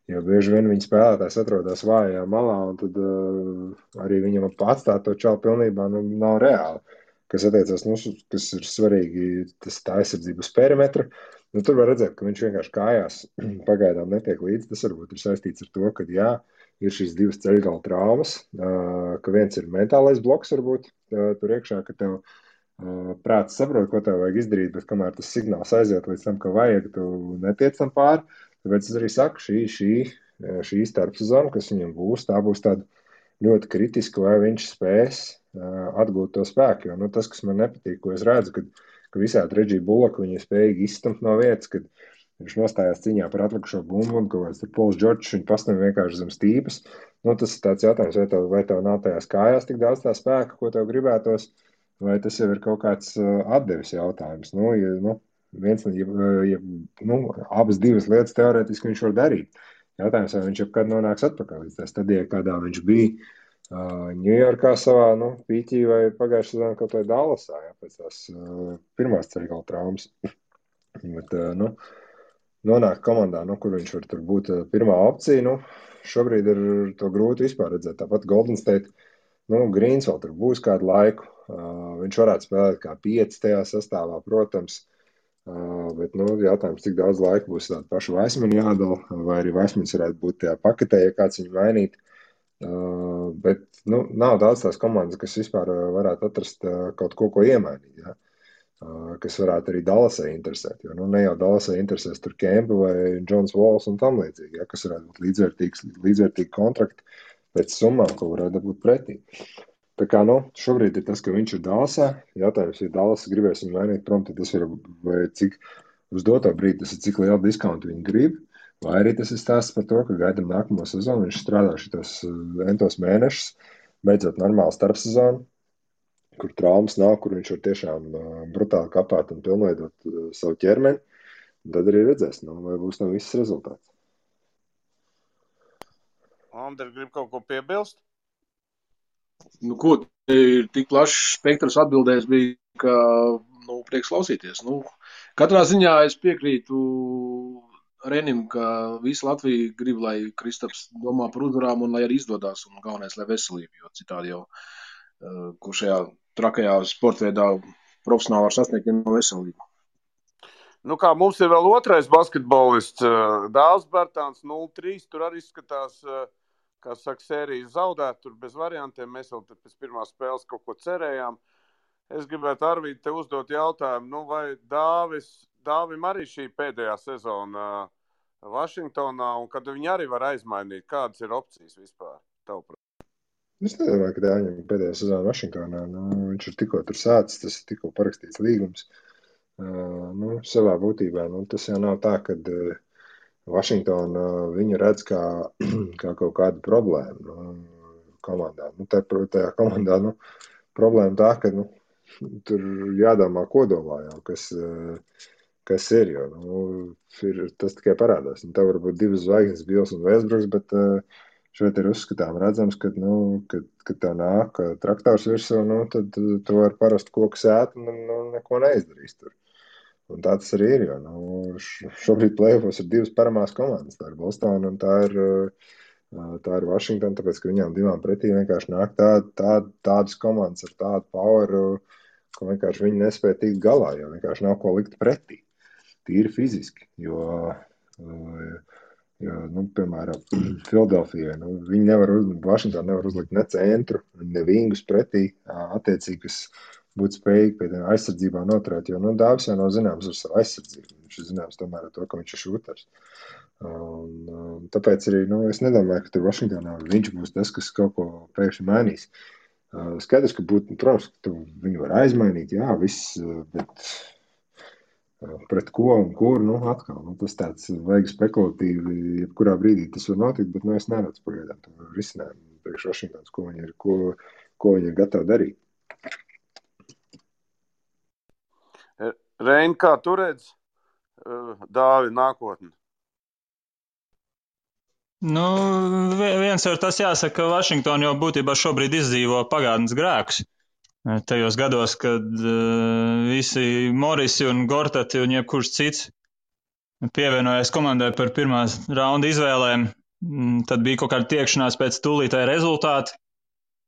Jo bieži vien viņa spēlētājs atrodas vājā malā, un tad uh, arī viņam atstāt to čaulu pilnībā nu, nav reāli. Kas attiecas, nu, kas ir svarīgi, tas tā aizsardzība uz perimetra. Nu, tur var redzēt, ka viņš vienkārši kājās pagaidām netiek līdzi. Tas varbūt ir saistīts ar to, ka jā, ir šīs divas ceļgala traumas, uh, ka viens ir mentālais bloks, varbūt uh, tur iekšā, ka tev uh, prāts saprot, ko tev vajag izdarīt, bet kamēr tas signāls aiziet līdz tam, ka vajag, tu netiec tam pāri. Tāpēc es arī saku, šī, šī, šī starpsezona, kas viņam būs, tā būs tāda ļoti kritiska, vai viņš spēs atgūt to spēku. Jo nu, tas, kas man nepatīk, ko es redzu, kad, ka visādi reģija bulaka viņa spēja izstumt no vietas, kad viņš nostājās cīņā par atlikušo bumbu un kaut kāds Pols Džordžs viņa pastāv vienkārši zem stīpas. Nu, tas ir tāds jautājums, vai tev, vai tev nav tajās kājās tik daudz tā spēka, ko tev gribētos, vai tas jau ir kaut kāds atdevis jautājums. Nu, ja, nu, viens, ja, ja, nu, abas divas lietas teorētiski viņš var darīt. Jautājums, vai viņš jebkad nonāks atpakaļ līdz tā stadijai, kādā viņš bija Ņujorkā uh, savā nu, pīķī vai pagājušajā sezonā kaut vai Dallasā, ja, pēc tās uh, pirmās ceļgala traumas. Bet, uh, nu, nonākt komandā, nu, kur viņš var būt pirmā opcija, nu, šobrīd ir to grūti vispār redzēt. Tāpat Golden State, nu, Grīns vēl tur būs kādu laiku. Viņš varētu spēlēt kā pieci tajā sastāvā, protams. Uh, Bet nu, jautājums, cik daudz laika būs tāda paša Vaismana jādala, vai arī Vaismans varētu būt tajā paketē, ja kāds viņu mainīt. Uh, bet nu, nav daudz tās komandas, kas vispār varētu atrast uh, kaut ko, ko iemainīt. Ja? Uh, kas varētu arī Dallasai interesēt. Jo nu, ne jau Dallasai interesēs tur Kempa vai Džons Vols un tam līdzīgi, ja? kas varētu būt līdzvērtīgs, līdzvērtīgi kontrakti pēc summām, ko varētu būt pretī. Uh, Tā kā nu, šobrīd ir tas, ka viņš ir Dālasā. Jautājums, ja Dālas gribēs viņu mainīt prom, tad tas ir vai cik uz doto brīdi tas ir cik lielu diskontu viņi grib. Vai arī tas ir stāsts par to, ka gaidām nākamo sezonu. Viņš strādā šitos eh, entos mēnešus, beidzot normālu starpsezonu, kur traumas nav, kur viņš var tiešām uh, brutāli kapāt un pilnveidot uh, savu ķermeni. Tad arī redzēs, nu, vai būs no viss rezultāts. Andri, grib kaut ko piebilst? Nu, ko ir tik plašs spektrs atbildēs, bija, ka nu, prieks klausīties. Nu, katrā ziņā es piekrītu Renim, ka visa Latvija grib, lai Kristaps domā par uzvarām un lai arī izdodas. Un galvenais, lai veselība, jo citādi jau, uh, kur šajā trakajā sporta veidā profesionāli var sasniegt no veselību. Nu kā, mums ir vēl otrais basketbolists, uh, Dārzs Bērtāns, 0-3. Tur arī skatās uh, kā saka, sērijas zaudēt, tur bez variantiem. Mēs vēl pēc pirmās spēles kaut ko cerējām. Es gribētu Arvīdu te uzdot jautājumu, nu, vai Dāvis, Dāvim arī šī pēdējā sezona Vašingtonā, un kad viņi arī var aizmainīt, kādas ir opcijas vispār? Tavuprāt? Es nedomāju, ka Dāņam pēdējā sezona Vašingtonā. Nu, viņš ir tikko tur sācis, tas ir tikko parakstīts līgums. Uh, nu, savā būtībā nu, tas jau nav tā, ka uh, Vašingtona viņu redz kā, kā kaut kādu problēmu nu, komandā. Nu, tā, tajā komandā nu, problēma tā, ka nu, tur jādomā kodolā jau, kas, kas ir. Jo, nu, ir tas tikai parādās. Nu, tā var būt divas zvaigznes, Bils un Vēsbruks, bet šeit ir uzskatām redzams, ka, nu, kad, kad tā nāk traktors virsū, nu, tad tu vari parasti koku sēt un nu, neko neizdarīs tur. Un tā tas arī ir. Jo, nu, šobrīd plēsofos ir divas paramās komandas. Tā ir Bostonā un tā ir, tā ir Vašingtona. Tāpēc, ka viņām divām pretī vienkārši nāk tā, tā, tādas komandas ar tādu poweru, ka vienkārši viņi nespēja tikt galā, jo vienkārši nav ko likt pretī. Tīri fiziski. Jo, jo nu, piemēram, Filadelfijai nu, viņi nevar, uz, nevar uzlikt ne centru, ne vingus pretī. Attiecīgi, kas, būt spējīgi pie tā aizsardzībā noturēt. Jo nu, Dāvis jau nav zināms ar savu aizsardzību. Viņš ir zināms tomēr ar to, ka viņš ir šūters. Un, un, tāpēc arī nu, es nedomāju, ka tur Vašingtonā viņš būs tas, kas kaut ko pēkšņi mainīs. Uh, skaidrs, ka būtu, nu, protams, ka viņu var aizmainīt, jā, viss, bet Pret ko un kur, nu, atkal, nu, tas tāds vajag spekulatīvi, jebkurā brīdī tas var notikt, bet, nu, es neredzu pagaidām risinājumu priekš Vašingtons, ko viņi ir, ko, ko viņi ir gatavi darīt. Reini, kā tu redzi dāvi nākotni? Nu, viens ir tas jāsaka, ka Vašingtona jau būtībā šobrīd izdzīvo pagātnes grēkus. Tajos gados, kad uh, visi Morisi un Gortati un jebkurš cits pievienojās komandai par pirmās raunda izvēlēm, tad bija kaut kāda tiekšanās pēc tūlītēja rezultāta.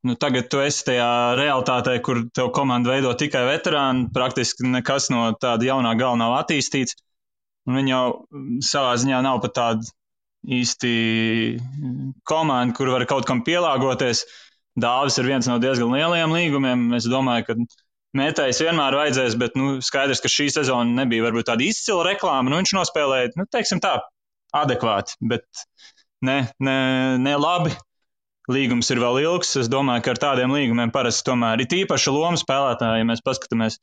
Nu, tagad tu esi tajā realitātē, kur tev komanda veido tikai veterāni, praktiski nekas no tāda jaunā gala nav attīstīts. Un viņi jau savā ziņā nav pat tāda īsti komanda, kur var kaut kam pielāgoties. Dāvis ir viens no diezgan lielajiem līgumiem. Es domāju, ka metējs vienmēr vajadzēs, bet nu, skaidrs, ka šī sezona nebija varbūt tāda izcila reklāma. Nu, viņš nospēlēja, nu, teiksim tā, adekvāti, bet ne, ne, ne labi. Līgums ir vēl ilgs. Es domāju, ka ar tādiem līgumiem parasti tomēr ir īpaša loma spēlētāji. Ja mēs paskatāmies,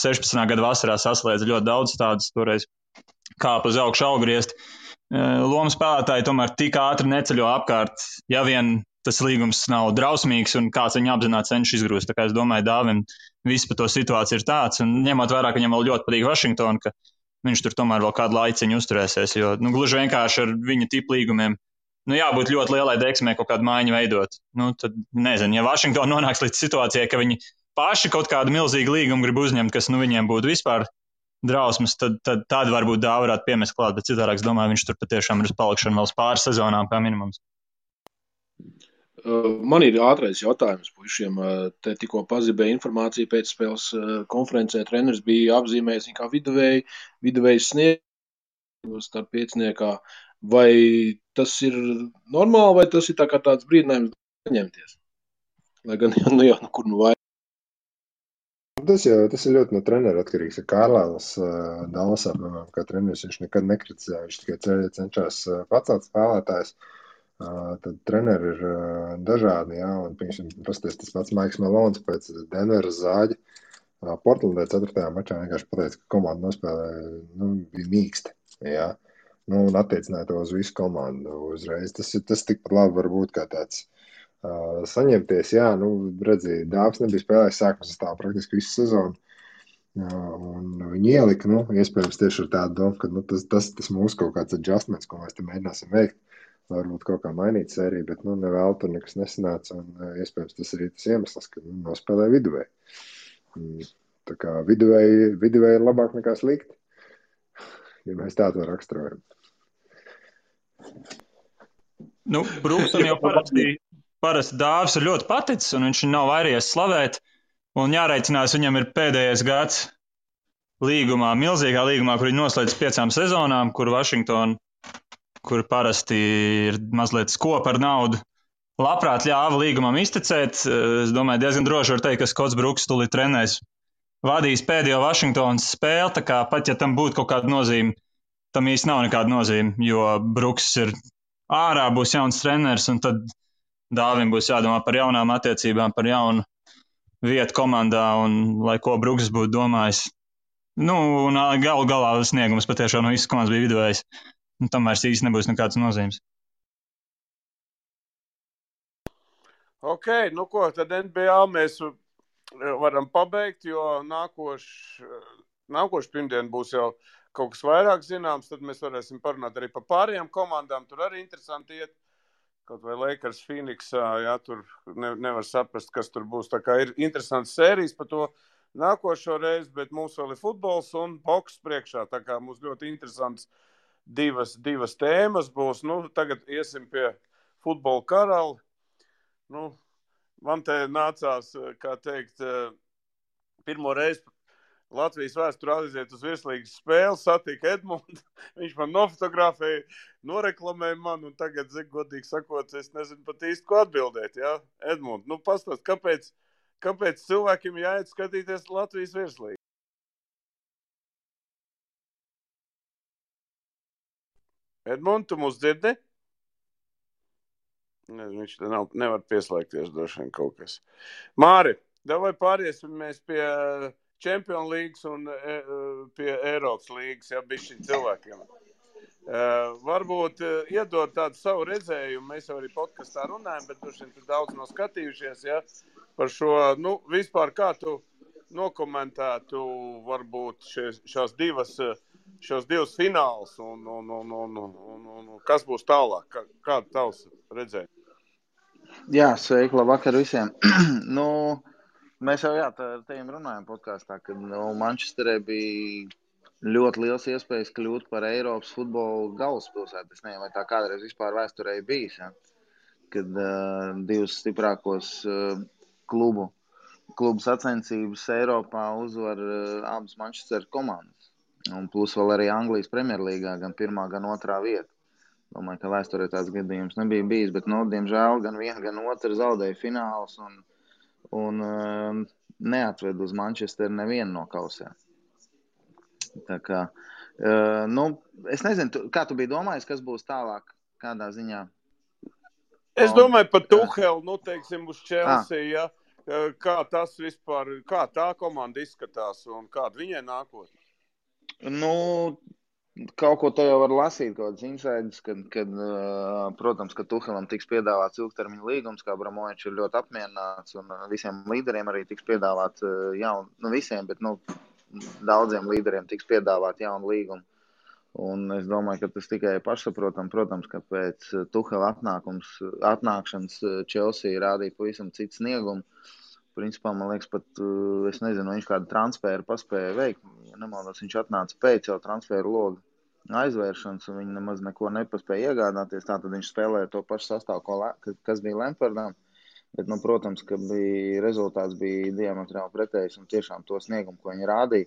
16. gada vasarā saslēdz ļoti daudz tādus toreiz kāpu uz augšu augriest. Loma spēlētāji tomēr tik ātri neceļo apkārt, ja vien tas līgums nav drausmīgs un kāds viņu apzināti cenšas izgrūst. Tā kā es domāju, Dāvim, viss par to situāciju ir tāds. Un ņemot vērā, ka viņam vēl ļoti patīk Vašingtona, ka viņš tur tomēr vēl kādu laiciņu uzturēsies. Jo nu, gluži vienkārši ar viņa tipu līgumiem nu, jābūt ļoti lielai deksmē kaut kādu mājiņu veidot. Nu, tad nezinu, ja Vašingtona nonāks līdz situācijai, ka viņi paši kaut kādu milzīgu līgumu grib uzņemt, kas nu, viņiem būtu vispār drausmas, tad, tad tādu varbūt dāvā varētu piemest klāt. Bet citādi, es domāju, viņš tur patiešām ir uz palikšanu vēl pāris sezonām kā minimums. Man ir ātrais jautājums puišiem. Te tikko pazibēja informācija pēc spēles konferencē. Treneris bija apzīmējis viņu kā viduvēju, viduvējs sniegums starp pieciniekā. Vai tas ir normāli, vai tas ir tā tāds brīdinājums ņemties? Lai gan nu, jau nu, kur nu vai. Tas, jau, tas ir ļoti no treneru atkarīgs. Kārlis uh, Dallasā, piemēram, kā treneris, viņš nekad nekritizē, viņš tikai cenšas pacelt spēlētājus. Uh, Tad treneri ir dažādi. Jā, un, piemēram, pasties, tas pats Maiks Melons pēc Denveras zāģa. Portlandē 4. mačā vienkārši pateica, ka komanda nospēlēja, nu, bija mīksti. Jā. Nu, un attiecināja to uz visu komandu uzreiz. Tas, tas tikpat labi var būt kā tāds uh, saņemties. Jā, nu, redziet, Dāvis nebija spēlējis sākuma sastāvā praktiski visu sezonu. Un viņi ielika, nu, iespējams, tieši ar tādu domu, ka nu, tas, tas, tas mūsu kaut kāds adjustments, ko mēs te mēģināsim veikt varbūt kaut kā mainīt sēriju, bet nu, nevēl tur nekas nesanāca. Un, iespējams, tas arī tas iemesls, ka nu, nospēlē viduvēji. Tā kā viduvēji, viduvēji ir labāk nekā slikti, ja mēs tā to raksturojam. Nu, Brūksam jau parasti, parasti dāvs ir ļoti paticis, un viņš nav vairies slavēt. Un jāreicinās, viņam ir pēdējais gads līgumā, milzīgā līgumā, kur viņi noslēdz piecām sezonām, kur Vašingtona kur parasti ir mazliet skopa ar naudu. Labprāt ļāva līgumam iztecēt. Es domāju, diezgan droši var teikt, ka Skots Brooks tūlīt trenēs. Vadīs pēdējo Vašingtonas spēli, tā kā pat ja tam būtu kaut kāda nozīme, tam īsti nav nekāda nozīme, jo Brooks ir ārā, būs jauns treneris, un tad Dāvim būs jādomā par jaunām attiecībām, par jaunu vietu komandā, un lai ko Brooks būtu domājis. Nu, un galu galā sniegums patiešām no visas komandas bija viduvējs un tam vairs īsti nebūs nekādas nozīmes. Ok, nu ko, tad NBA mēs varam pabeigt, jo nākošais nākoš pirmdien būs jau kaut kas vairāk zināms. Tad mēs varēsim parunāt arī par pārējām komandām. Tur arī interesanti iet. Kaut vai Lakers, Phoenix, jā, tur ne, nevar saprast, kas tur būs. Tā kā ir interesants sērijas par to nākošo reizi, bet mums vēl ir futbols un boks priekšā. Tā kā mums ļoti interesants divas, divas tēmas būs. Nu, tagad iesim pie futbola karaļa. Nu, man te nācās, kā teikt, pirmo reizi Latvijas vēsturē aiziet uz virslīgas spēli, satika Edmunds. Viņš man nofotografēja, noreklamēja man, un tagad, zinu, godīgi sakot, es nezinu pat īsti, ko atbildēt. Ja? Edmunds, nu pastāst, kāpēc, kāpēc cilvēkiem jāiet skatīties Latvijas virslīgu? Edmunds, tu mūs dzirdi? Ne, viņš te nav, nevar pieslēgties droši vien kaut kas. Māri, vai pāriesim mēs pie Champions League un e, pie Eiropas līnijas, ja bija šiem cilvēkiem. Uh, varbūt uh, iedot tādu savu redzējumu, mēs jau arī podkāstā runājam, bet tur šeit daudz nav skatījušies ja, par šo, nu, vispār kā tu nokomentētu varbūt šies, šās divas, šos divus finālus un, un, un, un, un, un, un kas būs tālāk, kā, kāda tavs redzējums? Jā, sveiki, labvakar visiem. nu, mēs jau jā, tā, ar tiem runājam podkāstā, kad nu, Manchesterē bija ļoti liels iespējas kļūt par Eiropas futbola galvaspilsētu. Es nezinu, vai tā kādreiz vispār vēsturē bijis. Ja? Kad uh, divus stiprākos uh, klubu, klubu sacensības Eiropā uzvar uh, abas Manchester komandas. Un plus vēl arī Anglijas Premjerlīgā, gan pirmā, gan otrā vieta. Domāju, ka vēsturē tāds gadījums nebija bijis, bet, nu, diemžēl, gan viena, gan otra zaudēja finālus un, un uh, neatved uz Manchesteru nevienu no kausiem. Tā kā, uh, nu, es nezinu, tu, kā tu biji domājis, kas būs tālāk, kādā ziņā. Es domāju par Tuhelu, nu, teiksim, uz Chelsea, ja, kā tas vispār, kā tā komanda izskatās un kāda viņai nākotnē. Nu, Kaut ko to jau var lasīt, kaut kādas insights, kad, kad, uh, protams, ka Tuhelam tiks piedāvāts ilgtermiņa līgums, kā Bramovičs ir ļoti apmierināts, un visiem līderiem arī tiks piedāvāts uh, jaunu, nu visiem, bet nu, daudziem līderiem tiks piedāvāt jaunu līgumu. Un es domāju, ka tas tikai pašsaprotam, protams, ka pēc Tuhela atnākšanas Chelsea rādīja pavisam citu sniegumu. Principā, man liekas, pat es nezinu, viņš kādu transferu paspēja veikt. Ja nemaldos, viņš atnāca pēc jau transferu logu aizvēršanas, un viņi nemaz neko nepaspēja iegādāties. Tātad viņš spēlēja to pašu sastāvu, kas bija Lempardam. Bet, nu, protams, ka bija, rezultāts bija diametrāli pretējs un tiešām to sniegumu, ko viņi rādīja,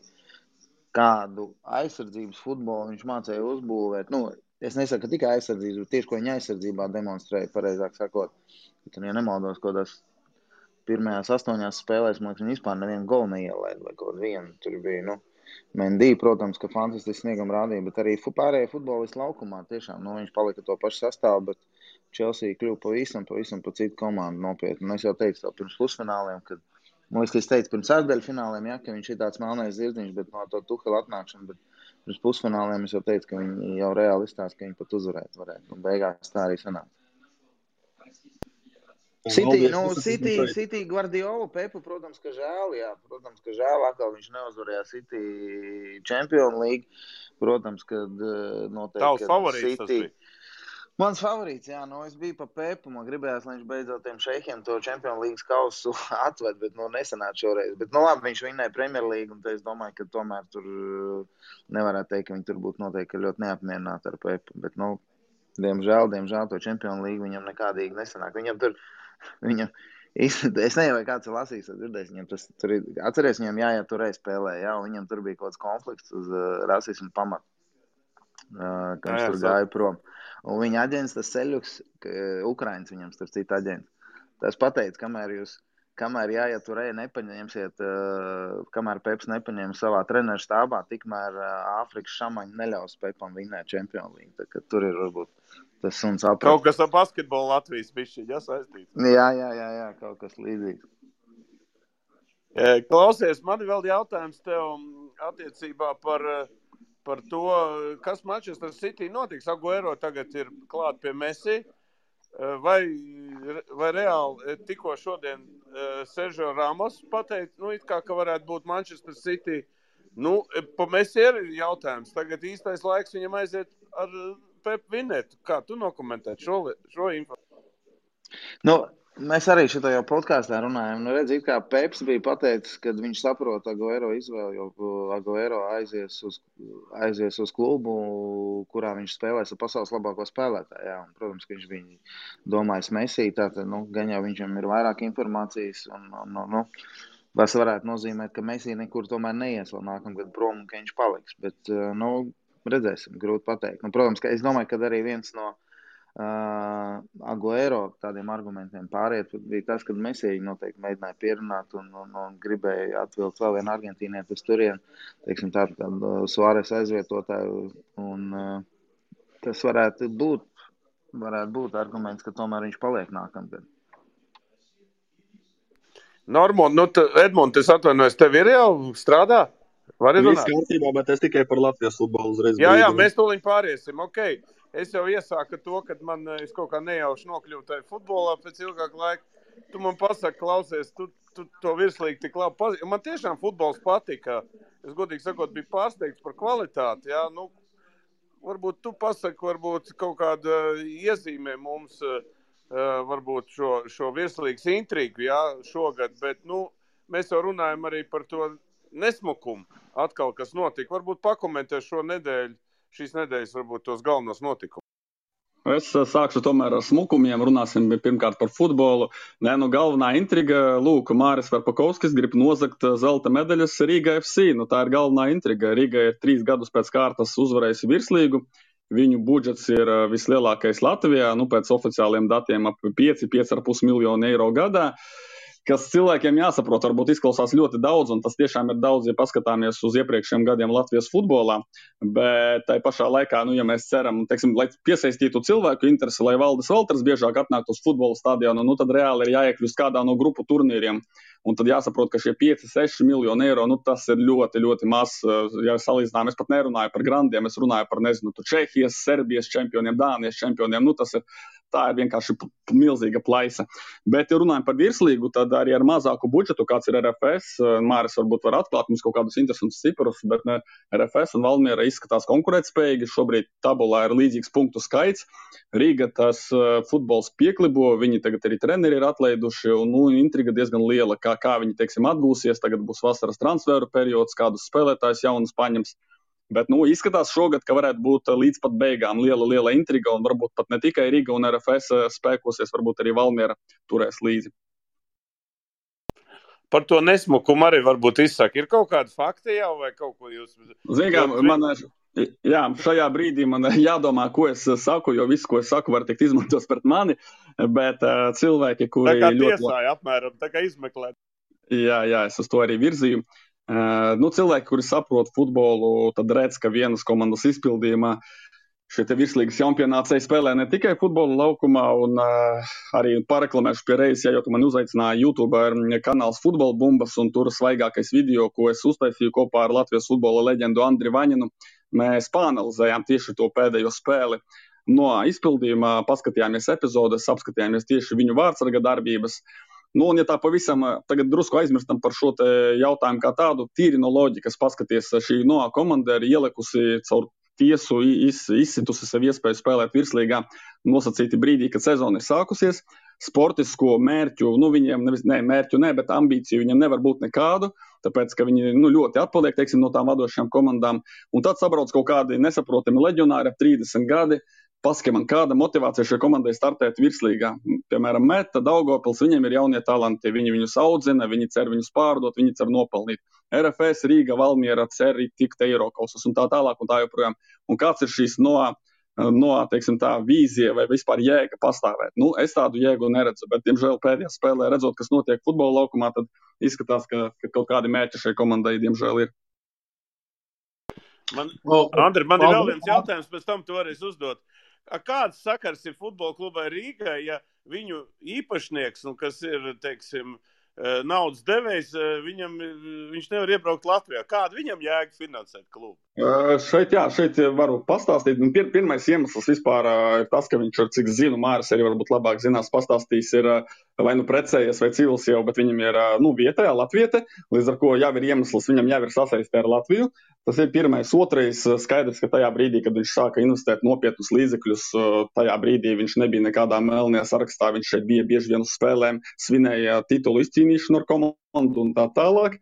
kādu aizsardzības futbolu viņš mācīja uzbūvēt. Nu, es nesaku, ka tikai aizsardzības, bet tieši ko viņa aizsardzībā demonstrēja, pareizāk sakot, ka, ja nemaldos, kaut kādās pirmajās astoņās spēlēs, man liekas, viņi vispār nevienu golu neielaida, vai kaut vienu tur bija. Nu, Mendī, protams, ka fantastiski sniegam rādīja, bet arī pārējie futbolisti laukumā tiešām, nu, viņš palika to pašu sastāvu, bet Chelsea kļuva pavisam, pavisam pa citu komandu nopietni. Un es jau teicu to pirms pusfināliem, kad, man liekas, ka es teicu pirms ārdaļu fināliem, ja, ka viņš ir tāds melnais zirdziņš, bet no to Tuhela atnākšana, bet pirms pusfināliem es jau teicu, ka viņi jau reāli izstāsta, ka viņi pat uzvarēt varētu. Un beigās tā arī sanāca. City, nu, City, City Guardiola, Pepa, protams, ka žēl, jā, protams, ka žēl, atkal viņš neuzvarēja City Champions League. Protams, kad noteikti. Tavs favorīts City, tas bija. Mans favorīts, jā, nu es biju pa Pepu. Man gribējās, lai viņš beidzot tiem šeikiem to Champions League kausu atved, bet nu nesanāca šoreiz. Bet, nu labi, viņš vinnēja Premjerlīgu, un es domāju, ka tomēr tur uh, nevarētu teikt, ka viņi tur būtu noteikti ļoti neapmierināti ar Pepu. Bet, nu, diemžēl, diemžēl to Champions League viņam nekādīgi nesanāk. Viņam tur, viņam, es nezinu, vai kāds ir lasījis, dzirdējis, viņam tas tur ir, atceries, viņam jāiet tur spēlē, jā, un viņam tur bija kaut kāds konflikts uz uh, rasismu pamatu, uh, ka viņš jā, jā, tur gāja prom. Uh, Un viņa aģents, tas ceļš, Ukrāņš viņam starp citu aģents. Tas pateica, kamēr jūs, kamēr jāiet tur ej, nepaņemsiet, uh, kamēr Peps nepaņem savā treneru stāvā, tikmēr uh, Āfrikas šamaņi neļaus Pepam vinēt Champions League. Tur ir varbūt tas suns apgājis. Kaut kas ar basketbolu Latvijas bišķi, ja saistīts. Jā, jā, jā, jā, kaut kas līdzīgs. Klausies, man ir vēl jautājums tev attiecībā par uh, par to, kas Manchester City notiks. Aguero tagad ir klāt pie Messi. Eh, vai, vai reāli eh, tikko šodien uh, Sežo Ramos pateica, nu, kā, ka varētu būt Manchester City? Nu, pa Messi ir jautājums. Tagad īstais laiks viņam aiziet ar Pepu Vinetu. Kā tu nokomentēt šo, šo informāciju? Nu, Mēs arī šajā podkāstā runājam. Nu, redz, kā Pēps bija pateicis, ka viņš saprot Aguero izvēli, jo Aguero aizies uz, aizies uz klubu, kurā viņš spēlēs ar pasaules labāko spēlētāju. Jā, un, protams, ka viņš bija domājis Messi, tātad, nu, gan jau viņam ir vairāk informācijas. Un, un, un, nu, tas varētu nozīmēt, ka Messi nekur tomēr neies vēl nākamgad prom un ka viņš paliks. Bet, nu, redzēsim, grūti pateikt. Nu, protams, ka es domāju, ka arī viens no Uh, Aguero tādiem argumentiem pāriet, bija tas, ka Mēsija noteikti mēģināja pierunāt un, un, un gribēja atvilkt vēl vienu argentīnietu uz turieni, teiksim, tādu kā uh, Suāres aizvietotāju. Un, uh, tas varētu būt, varētu būt arguments, ka tomēr viņš paliek nākamgad. Normāli, nu, Edmunds, es atvainojos, tev ir jau strādā? Vari Viss runāt? kārtībā, bet es tikai par Latvijas futbolu uzreiz Jā, jā, mēs tūlīt pāriesim. Okay. Es jau iesāku to, ka man eh, kaut kā nejauši nokļuvu tajā futbolā pēc ilgāka laika. Tu man pasaki, klausies, tu, tu to virslīgi tik labi pazīsti. Man tiešām futbols patika. Es godīgi sakot, biju pārsteigts par kvalitāti. Jā, nu, varbūt tu pasaki, varbūt kaut kāda iezīmē mums, eh, varbūt šo, šo virslīgas intrigu, jā, šogad, bet, nu, mēs jau runājam arī par to nesmukumu atkal, kas notika. Varbūt pakomentē šo nedēļu, šīs nedēļas, varbūt tos galvenos notikumus. Es eh, sākšu tomēr ar smukumiem. Runāsim pirmkārt par futbolu. Nē, nu galvenā intriga, lūk, Māris Verpakovskis grib nozagt eh, zelta medaļas Rīga FC. Nu, tā ir galvenā intriga. Rīga ir trīs gadus pēc kārtas uzvarējusi virslīgu. Viņu budžets ir eh, vislielākais Latvijā, nu, pēc oficiāliem datiem ap 5-5,5 miljonu eiro gadā. Kas cilvēkiem jāsaprot, varbūt izklausās ļoti daudz, un tas tiešām ir daudz, ja paskatāmies uz iepriekšējiem gadiem Latvijas futbolā. Bet tai pašā laikā, nu, ja mēs ceram, teiksim, lai piesaistītu cilvēku interesi, lai Valdis Valters biežāk atnāktu uz futbola stadionu, nu, tad reāli ir jāiekļūst kādā no grupu turnīriem. Un tad jāsaprot, ka šie 5-6 miljoni eiro, nu, tas ir ļoti, ļoti maz. Ja salīdzinām, es pat nerunāju par grandiem, es runāju par, nezinu, Čehijas, Serbijas čempioniem, Dānijas čempioniem. Nu, tas ir, tā ir vienkārši milzīga plaisa. Bet, ja runājam par virslīgu, tad arī ar mazāku budžetu, kāds ir RFS, eh, Māris varbūt var atklāt mums kaut kādus interesantus ciprus, bet ne, RFS un Valmiera izskatās konkurētspējīgi. Šobrīd tabulā ir līdzīgs punktu skaits. Rīga tas uh, futbols pieklibo, viņi tagad arī treneri ir atlaiduši, un nu, intriga diezgan liela, kā, kā viņi, teiksim, atgūsies. Tagad būs vasaras transferu periods, kādus spēlētājus jaunus paņems. Bet, nu, izskatās šogad, ka varētu būt uh, līdz pat beigām liela, liela intriga, un varbūt pat ne tikai Riga un RFS uh, spēkosies, varbūt arī Valmiera turēs līdzi. Par to nesmukumu arī varbūt izsaka. Ir kaut kādi fakti jau vai kaut ko jūs. Kā man jā, šajā brīdī man jādomā, ko es saku, jo viss, ko es saku, var tikt izmantots pret mani. Bet uh, cilvēki, Tā kuri kā ļoti tiesāja apmēram, tā kā izmeklēt. Jā, jā, es uz to arī virzīju. Uh, nu, cilvēki, kuri saprot futbolu, tad redz, ka vienas komandas izpildījumā šie virslīgas čempionācei spēlē ne tikai futbola laukumā, un uh, arī pareklamēšu pie reizes, ja jau tu mani uzaicināji YouTube, ir kanāls Futbola bumbas, un tur svaigākais video, ko es uztaisīju kopā ar Latvijas futbola leģendu Andri Vaņinu, mēs pāanalizējām tieši to pēdējo spēli. No izpildījuma paskatījāmies epizodes, apskatījāmies tieši viņu vārdsarga darbības. Nu, un, ja tā pavisam eh, tagad drusku aizmirstam par šo jautājumu kā tādu, tīri no loģikas paskaties, šī NOA komanda ir ielikusi caur tiesu iz, izsitusi sev iespēju spēlēt virslīgā nosacīti brīdī, kad sezona ir sākusies. Sportisko mērķu, nu, viņiem nevis ne, mērķu, ne, bet ambīciju viņiem nevar būt nekādu, tāpēc, ka viņi nu, ļoti atpaliek teiksim, no tām vadošajām komandām. Un tad sabrauc kaut kādi nesaprotami leģionāri ap 30 gadi. Paskaidro man, kāda motivācija šai komandai startēt virslīgā. Piemēram, Meta, Daugopils, viņiem ir jaunie talanti, viņi viņus audzina, viņi cer viņus pārdot, viņi cer nopelnīt. RFS, Rīga, Valmiera cer tikt Eiropausas un tā tālāk un tā joprojām. Un kāds ir šīs no, no teiksim, tā vīzija vai vispār jēga pastāvēt? Nu, es tādu jēgu neredzu, bet, diemžēl, pēdējā spēlē redzot, kas notiek futbola laukumā, tad izskatās, ka, ka kaut kādi mērķi šai komandai, diemžēl, ir. Man, Andri, man ir vēl viens jautājums, pēc tam tu varēsi uzdot. Kāds sakars ir futbola klubai Rīgai, ja viņu īpašnieks, nu, kas ir, teiksim, eh, naudas devējs, eh, viņam, viņš nevar iebraukt Latvijā? Kāda viņam jēga finansēt klubu? Uh, šeit, jā, šeit varu pastāstīt. Nu, Pir, pirmais iemesls vispār uh, ir tas, ka viņš, cik zinu, Māris arī varbūt labāk zinās, pastāstīs, ir uh, vai nu precējies vai civils jau, bet viņam ir uh, nu, vietējā Latvijā, līdz ar ko jau ir iemesls, viņam jau ir sasaistē ar Latviju. Tas ir pirmais. Otrais, uh, skaidrs, ka tajā brīdī, kad viņš sāka investēt nopietnus līdzekļus, uh, tajā brīdī viņš nebija nekādā melnajā sarakstā. Viņš šeit bija bieži vien uz spēlēm, svinēja titulu izcīnīšanu ar komandu un tā tālāk.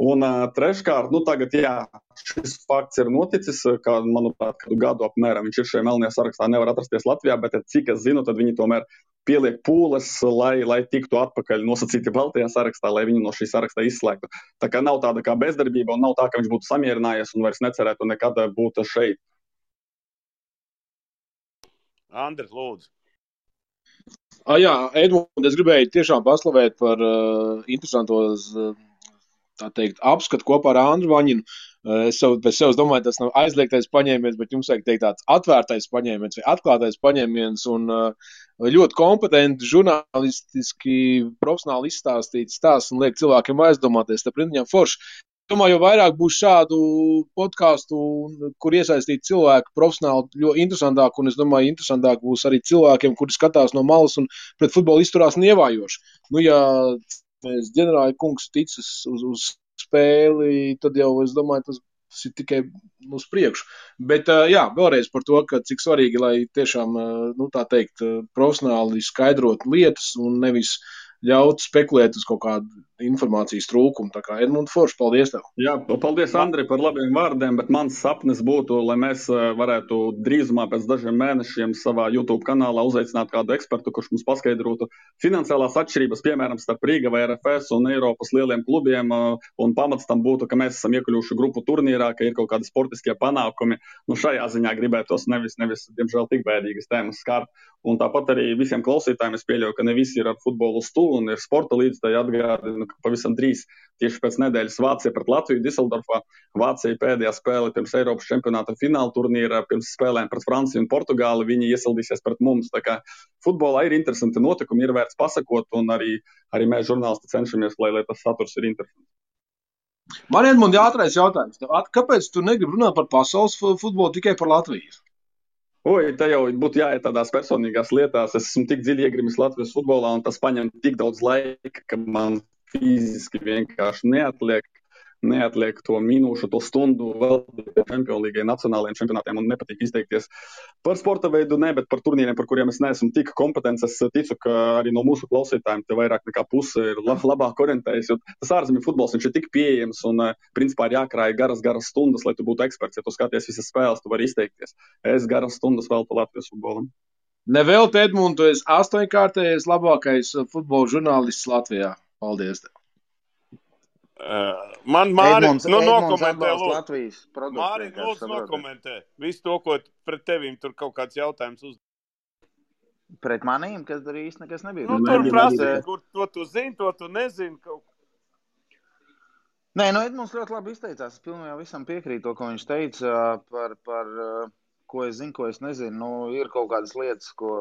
Un uh, treškārt, nu tagad, jā, šis fakts ir noticis, kā, manuprāt, kādu gadu apmēram viņš ir šajā melnajā sarakstā, nevar atrasties Latvijā, bet cik es zinu, tad viņi tomēr pieliek pūles, lai, lai tiktu atpakaļ nosacīti Baltijā sarakstā, lai viņu no šī saraksta izslēgtu. Tā kā nav tāda kā bezdarbība un nav tā, ka viņš būtu samierinājies un vairs necerētu nekad būt šeit. Andri, lūdzu. Ah, jā, Edmunds, es gribēju tiešām paslavēt par uh, interesanto uh, tā teikt, apskatu kopā ar Andru Vaņinu. Es sev, pēc sevis domāju, tas nav aizliegtais paņēmiens, bet jums vajag teikt tāds atvērtais paņēmiens vai atklātais paņēmiens un ļoti kompetenti, žurnālistiski, profesionāli izstāstīts stāsts un liek cilvēkiem aizdomāties. Tāpēc viņam forši. Domāju, jo vairāk būs šādu podkāstu, kur iesaistīt cilvēku profesionāli, jo interesantāk, un es domāju, interesantāk būs arī cilvēkiem, kuri skatās no malas un pret futbolu izturās nievājoši. Nu, ja mēs ģenerāli kungs ticas uz, uz spēli, tad jau es domāju, tas tas ir tikai uz priekšu. Bet, jā, vēlreiz par to, ka cik svarīgi, lai tiešām, nu, tā teikt, profesionāli skaidrot lietas un nevis ļaut spekulēt uz kaut kādu informācijas trūkumu. Tā kā Edmunds Foršs, paldies tev! Jā, paldies Andri par labiem vārdiem, bet mans sapnis būtu, lai mēs eh, varētu drīzumā pēc dažiem mēnešiem savā YouTube kanālā uzaicināt kādu ekspertu, kurš mums paskaidrotu finansiālās atšķirības, piemēram, starp Rīga vai RFS un Eiropas lieliem klubiem, eh, un pamats tam būtu, ka mēs esam iekļuvuši grupu turnīrā, ka ir kaut kādi sportiskie panākumi. Nu, šajā ziņā gribētos nevis, nevis diemžēl, tik bēdīgas tēmas skārt. Un tāpat arī visiem klausītājiem es pieļauju, ka ne visi ir ar futbolu stūri un ir sporta līdzekļi. Atgādinu, ka pavisam drīz, tieši pēc nedēļas, Vācija pret Latviju Diseldorfā. Vācija pēdējā spēle pirms Eiropas čempionāta fināla turnīra, pirms spēlēm pret Franciju un Portugāli. Viņi iesildīsies pret mums. Tā kā futbolā ir interesanti notikumi, ir vērts pasakot, un arī, arī mēs, žurnālisti, cenšamies, lai, lai tas saturs ir interesants. Man ir ātrākais jautājums. Kāpēc tu negribi runāt par pasaules futbolu tikai par Latviju? Oi, te jau būtu jāiet tādās personīgās lietās. Es esmu tik dziļi iegrimis Latvijas futbolā, un tas prasa tik daudz laika, ka man fiziski vienkārši neatliek neatliek to minūšu, to stundu vēl Champions League, nacionālajiem čempionātiem un nepatīk izteikties par sporta veidu, ne, bet par turnīriem, par kuriem es neesmu tik kompetents. Es ticu, ka arī no mūsu klausītājiem te vairāk nekā puse ir lab, labāk orientējies, jo tas ārzemju futbols ir tik pieejams un, eh, principā, ir jākrāj garas, garas stundas, lai tu būtu eksperts. Ja tu skaties visas spēles, tu vari izteikties. Es garas stundas pa Latvijas futbolam. Nevēl, Edmunds, tu esi astoņkārtējais labākais futbola žurnālists Latvijā. Paldies! Tev. Uh, man Mārcis nu, nokomentē, Latvijas Mārcis, lūdzu, nokomentē visu to, ko pret tevīm tur kaut kāds jautājums uz. Pret manīm, kas tur īsti nekas nebija. Nu, tur prasa, kur to tu zini, to tu nezini. Kaut... Nē, nu, Edmunds ļoti labi izteicās. Es pilnībā visam piekrītu to, ko viņš teica par, par ko es zinu, ko es nezinu. Nu, ir kaut kādas lietas, ko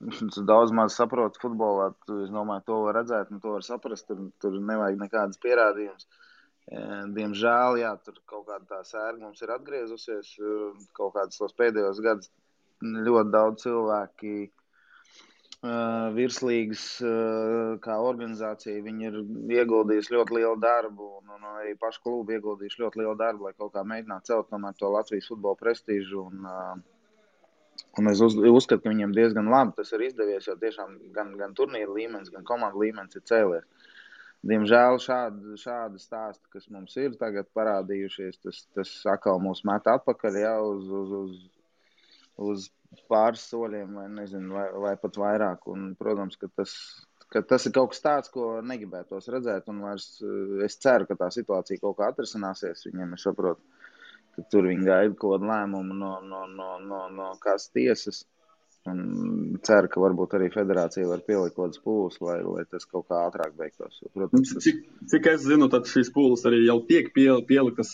Tu daudz maz saproti futbolā. Tu, es domāju, to var redzēt, nu, to var saprast. Tur, tur nevajag nekādas pierādījumus. E, diemžēl, jā, tur kaut kāda tā sērga mums ir atgriezusies. E, kaut kādus tos pēdējos gadus ļoti daudz cilvēki e, virslīgas kā organizācija. Viņi ir ieguldījuši ļoti lielu darbu, un, un arī paši klubi ieguldījuši ļoti lielu darbu, lai kaut kā mēģinātu celt to Latvijas futbola prestižu. Un, uh, Un es uz, uzskatu, ka viņiem diezgan labi tas ir izdevies, jo tiešām gan, gan turnīra līmenis, gan komandu līmenis ir cēlies. Diemžēl šādi, šādi stāsti, kas mums ir tagad parādījušies, tas, tas atkal mūs met atpakaļ jau uz, uz, uz, uz pāris soļiem, vai, nezinu, vai, vai pat vairāk. Un, protams, ka tas, ka tas ir kaut kas tāds, ko negribētos redzēt. Vairs, es ceru, ka tā situācija kaut kā atrisināsies. Viņiem ir saprotama ka tur viņi gaida kaut kādu lēmumu no, no, no, no, no kādas tiesas. Un ceru, ka varbūt arī federācija var pielikt kaut kādas pūles, lai, lai tas kaut kā ātrāk beigtos. Protams, tas... cik, cik es zinu, tad šīs pūles arī jau tiek pieliktas.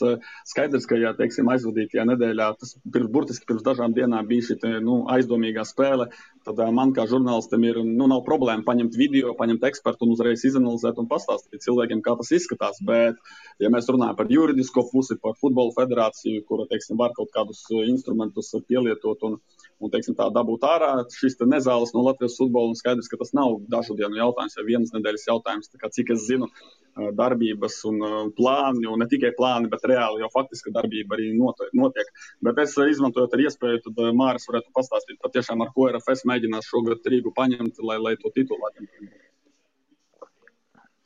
Skaidrs, ka, ja teiksim, aizvadītajā nedēļā, tas pirms, burtiski pirms dažām dienām bija šī nu, aizdomīgā spēle, tad man kā žurnālistam ir, nu, nav problēma paņemt video, paņemt ekspertu un uzreiz izanalizēt un pastāstīt cilvēkiem, kā tas izskatās. Bet, ja mēs runājam par juridisko pusi, par futbola federāciju, kura, teiksim, var kaut kādus instrumentus pielietot un, un teiksim, tā dabūt ārā šīs nezāles no Latvijas futbola. Un skaidrs, ka tas nav dažu dienu jautājums, vai vienas nedēļas jautājums. Kā, cik es zinu, darbības un plāni, un ne tikai plāni, bet reāli jau faktiski darbība arī notiek. Bet es izmantojot ar iespēju, tad Māris varētu pastāstīt patiešām, ar ko RFS mēģinās šogad Rīgu paņemt, lai, lai to titulu atņemtu.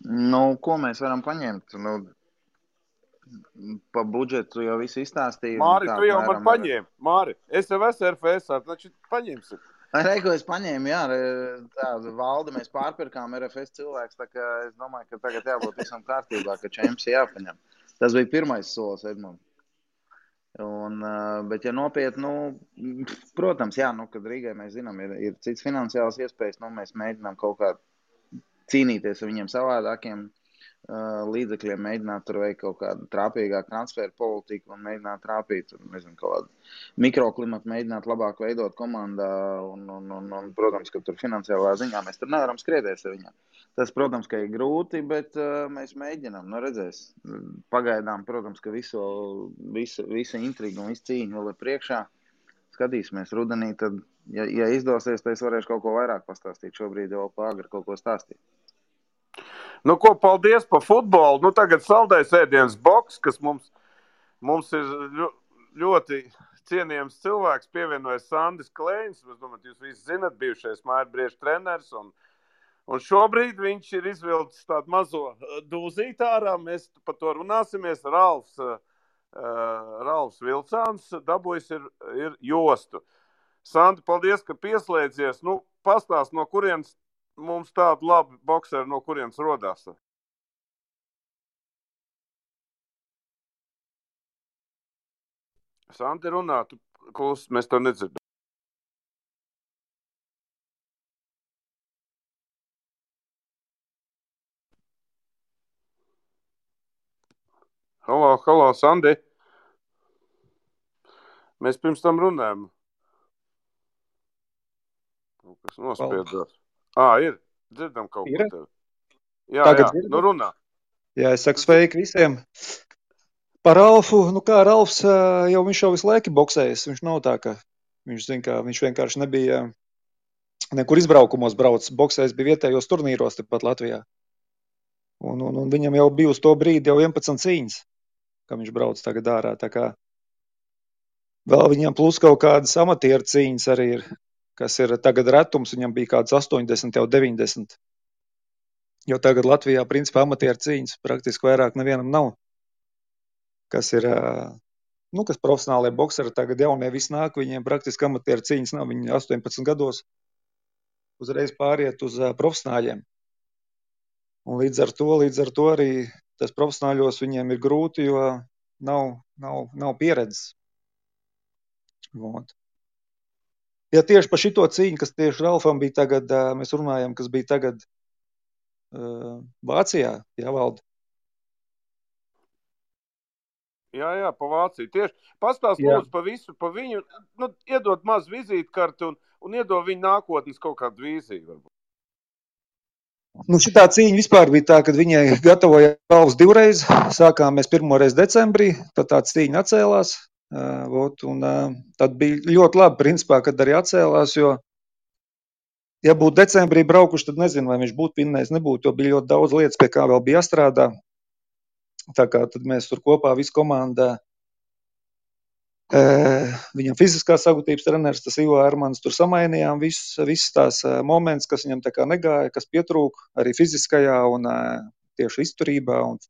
Nu, ko mēs varam paņemt? Nu, Pa budžetu jau viss izstāstīja. Māri, tu jau man paņēmi. Māri, es jau esmu RFS, taču paņemsim. Reiko es paņēmu, jā, tādu valdi mēs pārpirkām RFS cilvēks, tā kā es domāju, ka tagad jābūt visam kārtībā, ka čemps jāpaņem. Tas bija pirmais solis, Edmund. Un, bet, ja nopietni, nu, protams, jā, nu, kad Rīgai mēs zinām, ir, ir cits finansiāls iespējas, nu, mēs mēģinām kaut kā cīnīties ar viņiem savādākiem līdzekļiem mēģināt tur veikt kaut kādu trāpīgāku transferu politiku un mēģināt trāpīt, un, nezinu, kaut kādu mikroklimatu, mēģināt labāk veidot komandā. Un, un, un, un, protams, ka tur finansiālā ziņā mēs tur nevaram skrieties ar viņiem. Tas, protams, ka ir grūti, bet uh, mēs mēģinām. Nu, redzēs. Pagaidām, protams, ka visu, visu, visa intriga un visa cīņa vēl ir priekšā. Skatīsimies rudenī, tad, ja, ja izdosies, tad es varēšu kaut ko vairāk pastāstīt. Šobrīd jau pāri kaut ko stāstīt. Nu, ko, paldies par futbolu. Nu, tagad saldais ēdienas boks, kas mums, mums ir ļoti cienījams cilvēks, pievienojas Sandis Klēns. Es domāju, jūs visi zinat, bijušais mājbriežu treneris. Un, un šobrīd viņš ir izvilcis tādu mazo uh, dūzītu ārā. Mēs par to runāsimies. Ralfs, uh, Ralfs Vilcāns dabūjis ir, ir jostu. Sandi, paldies, ka pieslēdzies. Nu, pastāst, no kurienes mums tādi labi boxeri, no kurienes rodās? Santi runā, tu klusi, mēs to nedzirdam. Halo, halo, Sandi. Mēs pirms tam runājām. Kaut kas nospiedās. Ah, ir. Dzirdam kaut Ir? ko tevi. Jā, Tagad jā, dzirdat? nu runā. Jā, es saku sveiki visiem. Par Ralfu, nu kā Ralfs, ā, jau viņš jau visu laiku ir boxējis. Viņš nav tā, ka viņš, zin, kā, viņš vienkārši nebija nekur izbraukumos braucis. Boxējis bija vietējos turnīros tepat Latvijā. Un, un, un viņam jau bija uz to brīdi jau 11 cīņas, ka viņš brauc tagad ārā. Tā kā vēl viņam plus kaut kādas amatieru cīņas arī ir, kas ir tagad retums. Viņam bija kāds 80, jau 90. Jo tagad Latvijā principā amatieru cīņas praktiski vairāk nevienam nav. Kas ir, nu, kas profesionālie boxeri tagad jaunie visi nāk, viņiem praktiski amatieru cīņas nav. Viņi 18 gados uzreiz pāriet uz profesionāļiem. Un līdz ar to, līdz ar to arī tas profesionāļos viņiem ir grūti, jo nav, nav, nav pieredzes. Vot. Ja tieši par šito cīņu, kas tieši Ralfam bija tagad, mēs runājam, kas bija tagad uh, Vācijā, jā, valda. Jā, jā, pa Vāciju. Tieši pastāst Jā. lūdzu par visu, par viņu. Nu, iedod maz vizītkarti un, un iedod viņu nākotnes kaut kādu vīziju. Varbūt. Nu, šī cīņa vispār bija tā, ka viņai gatavoja balvas divreiz. Sākām mēs pirmo reizi decembrī, tad tā cīņa atcēlās. Vot, un, tad bija ļoti labi, principā, kad arī atcēlās. Jo, ja būtu decembrī braukuši, tad nezinu, vai viņš būtu vinnējis. Nebūtu, jo bija ļoti daudz lietas, pie kā vēl bija jāstrādā. Tā kā mēs tur kopā, visa komanda. Uh, viņam fiziskā sagūtības treneris, tas Ivo Ermans, tur samainījām visas, visas tās momentus, kas viņam tā kā negāja, kas pietrūka arī fiziskajā un tieši izturībā un,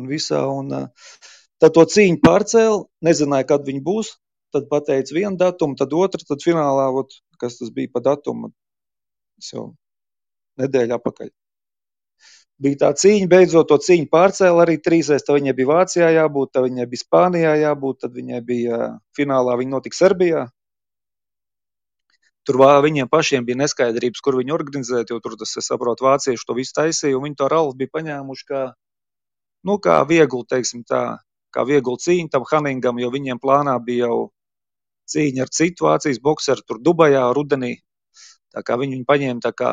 un visā. Un, uh, tad to cīņu pārcēla, nezināja, kad viņi būs. Tad pateica vienu datumu, tad otru, tad finālā, ot, kas tas bija pa datumu, tas jau nedēļa apakaļ. Bija tā cīņa, beidzot to cīņu pārcēla arī trīsreiz. Tad viņai bija Vācijā jābūt, tad viņai bija Spānijā jābūt, tad viņai bija finālā, viņa notika Serbijā. Tur viņiem pašiem bija neskaidrības, kur viņi organizēt, jo tur tas, es saprotu, vācieši to visu taisīja, un viņi to Ralfu bija paņēmuši kā, nu, kā vieglu, teiksim tā, kā vieglu cīņu tam Haningam, jo viņiem plānā bija jau cīņa ar citu Vācijas bokseru tur Dubajā rudenī. Tā kā viņi viņu paņēma tā kā,